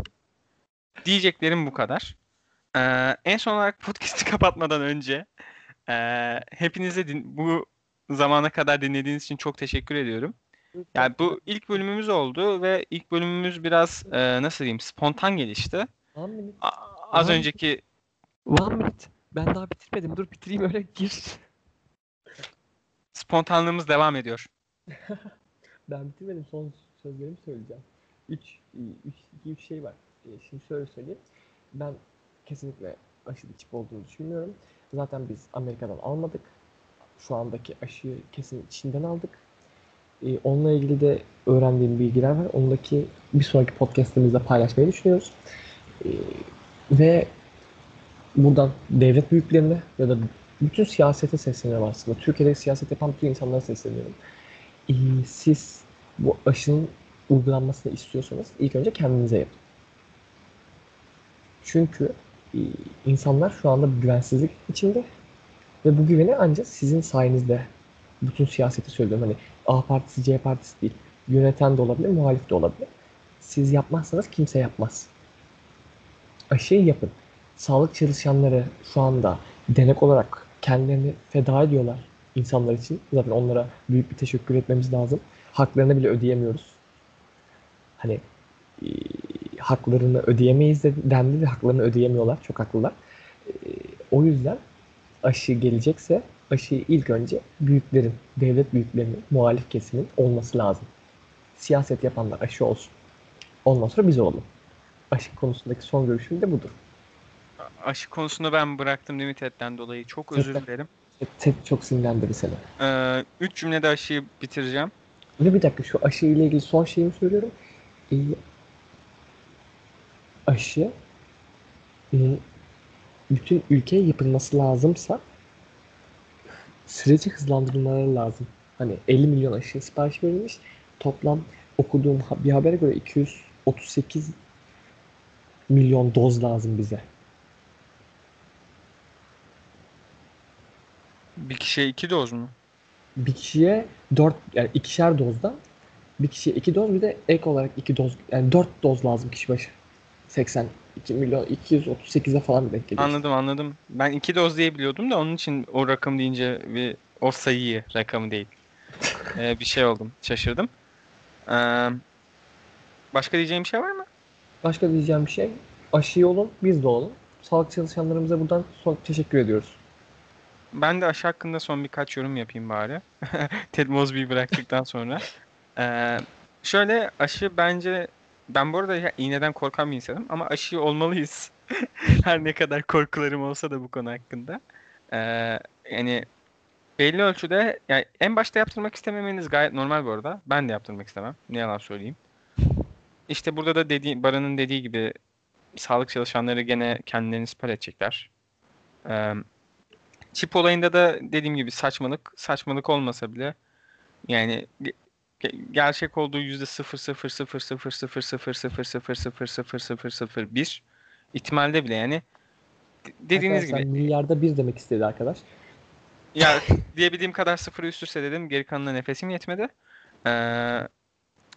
Diyeceklerim bu kadar. Ee, en son olarak podcast'i (laughs) kapatmadan önce ee, hepinize din- bu zamana kadar dinlediğiniz için çok teşekkür ediyorum. Yani bu ilk bölümümüz oldu ve ilk bölümümüz biraz ee, nasıl diyeyim spontan gelişti. A- az One- önceki One minute. Ben daha bitirmedim. Dur bitireyim öyle gir. spontanlığımız devam ediyor. (laughs) Ben bitirmedim. Son sözlerimi söyleyeceğim. 3 3 2 3 şey var. E, Şimdi şöyle söyleyeyim. Ben kesinlikle aşırı çip olduğunu düşünmüyorum. Zaten biz Amerika'dan almadık. şu andaki aşıyı kesin Çin'den aldık. E, onunla ilgili de öğrendiğim bilgiler var. Ondaki bir sonraki podcast'imizde paylaşmayı düşünüyoruz. E, ve buradan devlet büyüklerine ya da bütün siyasete sesleniyorum aslında. Türkiye'de siyaset yapan bütün insanlara sesleniyorum. E, siz bu aşının uygulanmasını istiyorsanız ilk önce kendinize yapın. Çünkü e, insanlar şu anda güvensizlik içinde ve bu güveni ancak sizin sayenizde bütün siyaseti söylüyorum. Hani A partisi C partisi değil. Yöneten de olabilir, muhalif de olabilir. Siz yapmazsanız kimse yapmaz. Aşıyı yapın. Sağlık çalışanları şu anda denek olarak kendilerini feda ediyorlar insanlar için. Zaten onlara büyük bir teşekkür etmemiz lazım. Haklarını bile ödeyemiyoruz. Hani e, haklarını ödeyemeyiz de dendi de haklarını ödeyemiyorlar. Çok haklılar. E, o yüzden aşı gelecekse aşıyı ilk önce büyüklerin, devlet büyüklerinin, muhalif kesimin olması lazım. Siyaset yapanlar aşı olsun. Ondan sonra biz olalım. Aşı konusundaki son görüşüm de budur. Aşı konusunda ben bıraktım Limited'den dolayı. Çok özür dilerim. Ted çok sinirlendirdi seni. Ee, üç cümlede aşıyı bitireceğim. Ve bir dakika şu aşı ile ilgili son şeyimi söylüyorum. Ee, aşı e, bütün ülkeye yapılması lazımsa süreci hızlandırmaları lazım. Hani 50 milyon aşı sipariş verilmiş. Toplam okuduğum bir habere göre 238 milyon doz lazım bize. Bir kişiye iki doz mu? Bir kişiye 4 yani ikişer dozdan bir kişiye 2 doz bir de ek olarak 2 doz yani 4 doz lazım kişi başı. 82 milyon 238'e falan denk geliyor. Anladım anladım. Ben iki doz diye biliyordum da onun için o rakam deyince bir o sayıyı rakamı değil. (laughs) Ee, bir şey oldum. Şaşırdım. Ee, başka diyeceğim bir şey var mı? Başka diyeceğim bir şey aşıyı olun biz de olun. Sağlık çalışanlarımıza buradan son teşekkür ediyoruz. Ben de aşı hakkında son birkaç yorum yapayım bari. (laughs) Ted Mosby'yi bıraktıktan sonra. Ee, şöyle aşı bence ben bu arada iğneden korkan bir insanım ama aşı olmalıyız. (laughs) Her ne kadar korkularım olsa da bu konu hakkında. Ee, yani belli ölçüde yani en başta yaptırmak istememeniz gayet normal bu arada. Ben de yaptırmak istemem. Ne yalan söyleyeyim. İşte burada da dediği, Baran'ın dediği gibi sağlık çalışanları gene kendilerini siper edecekler. Ee, Çip olayında da dediğim gibi saçmalık saçmalık olmasa bile yani ge- ge- gerçek olduğu yüzde sıfır sıfır sıfır sıfır sıfır sıfır sıfır sıfır sıfır sıfır sıfır sıfır bir ihtimalde bile yani de- dediğiniz Arkadaşlar, gibi milyarda bir demek istedi arkadaş. ya diyebildiğim kadar sıfırı üst üste dedim geri kalanına nefesim yetmedi. Ee,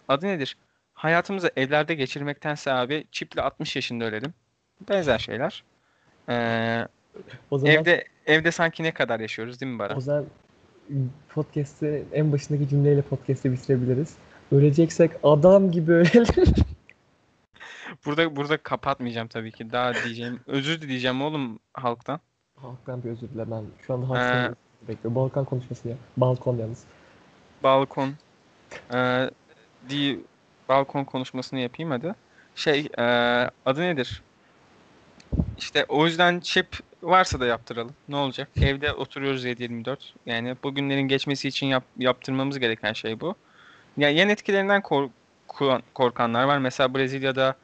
adı nedir? Hayatımızı evlerde geçirmektense abi çiple 60 yaşında ölelim. Benzer şeyler. Ee, O zaman evde evde sanki ne kadar yaşıyoruz değil mi Baran? o zaman podcast'i en başındaki cümleyle podcast'i bitirebiliriz. Öleceksek adam gibi ölelim. (laughs) Burada burada kapatmayacağım tabii ki. Daha diyeceğim. Özür dileyeceğim oğlum halktan. Halktan bir özür dile ben. Şu anda Ee, halktan bekliyorum. Balkan konuşmasını yap. Balkon yalnız. Balkon. Ee, di balkon konuşmasını yapayım hadi. Şey, e, adı nedir? İşte o yüzden çip varsa da yaptıralım. Ne olacak? Evde oturuyoruz 7-24. Yani bugünlerin geçmesi için yap, yaptırmamız gereken şey bu. Yani yan etkilerinden kork- korkan- korkanlar var. Mesela Brezilya'da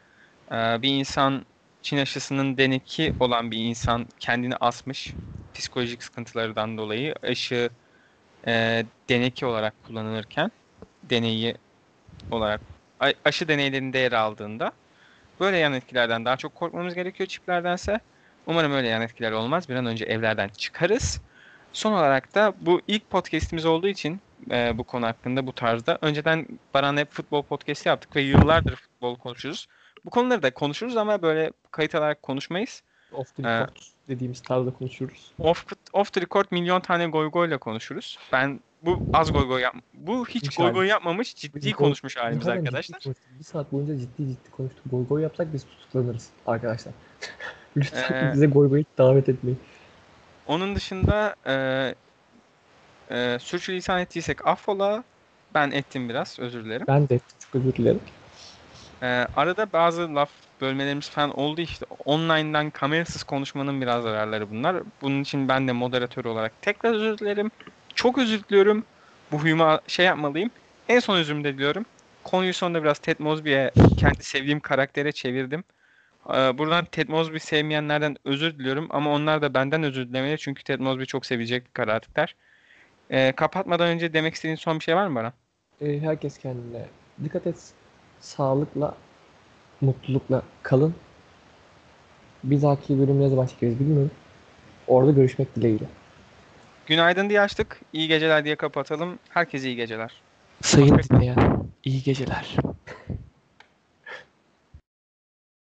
e, bir insan Çin aşısının deneki olan bir insan kendini asmış. Psikolojik sıkıntılardan dolayı aşı e, deneki olarak kullanılırken deneyi olarak aşı deneylerinde yer aldığında böyle yan etkilerden daha çok korkmamız gerekiyor çiplerdense. Umarım öyle yan etkiler olmaz. Bir an önce evlerden çıkarız. Son olarak da bu ilk podcast'imiz olduğu için e, bu konu hakkında bu tarzda. Önceden Baran'la hep futbol podcast'i yaptık ve yıllardır futbol konuşuruz. Bu konuları da konuşuruz ama böyle kayıt alarak konuşmayız. Off the Ee, record dediğimiz tarzda konuşuruz. Off, off the record milyon tane goy goyla konuşuruz. Ben bu az goy goy yap bu hiç Hiç goy goy yapmamış ciddi Biz konuşmuş halimiz ciddi arkadaşlar. konuştuk. Bir saat boyunca ciddi ciddi konuştuk. Goy goy yapsak biz tutuklanırız arkadaşlar. (laughs) Lütfen Ee, bize goy goy davet etmeyin. Onun dışında e, e, sürçülisan ettiysek affola. Ben ettim biraz özür dilerim. Ben de çok özür dilerim. E, arada bazı laf bölmelerimiz falan oldu işte. Online'dan kamerasız konuşmanın biraz zararları bunlar. Bunun için ben de moderatör olarak tekrar özür dilerim. Çok özür diliyorum. Bu huyuma şey yapmalıyım. En son özürümü de diliyorum. Konuyu sonunda biraz Ted Mosby'ye kendi sevdiğim karaktere çevirdim. Ee, Buradan Ted Mosby sevmeyenlerden özür diliyorum ama onlar da benden özür dilemeli çünkü Ted Mosby çok sevecek bir karakter. Ee, kapatmadan önce demek istediğin son bir şey var mı bana? E, herkes kendine dikkat et. Sağlıkla, mutlulukla kalın. Bir dahaki bölüm ne zaman çekeriz bilmiyorum. Orada görüşmek dileğiyle. Günaydın diye açtık. İyi geceler diye kapatalım. Herkese iyi geceler. Sayın dinleyen, iyi geceler.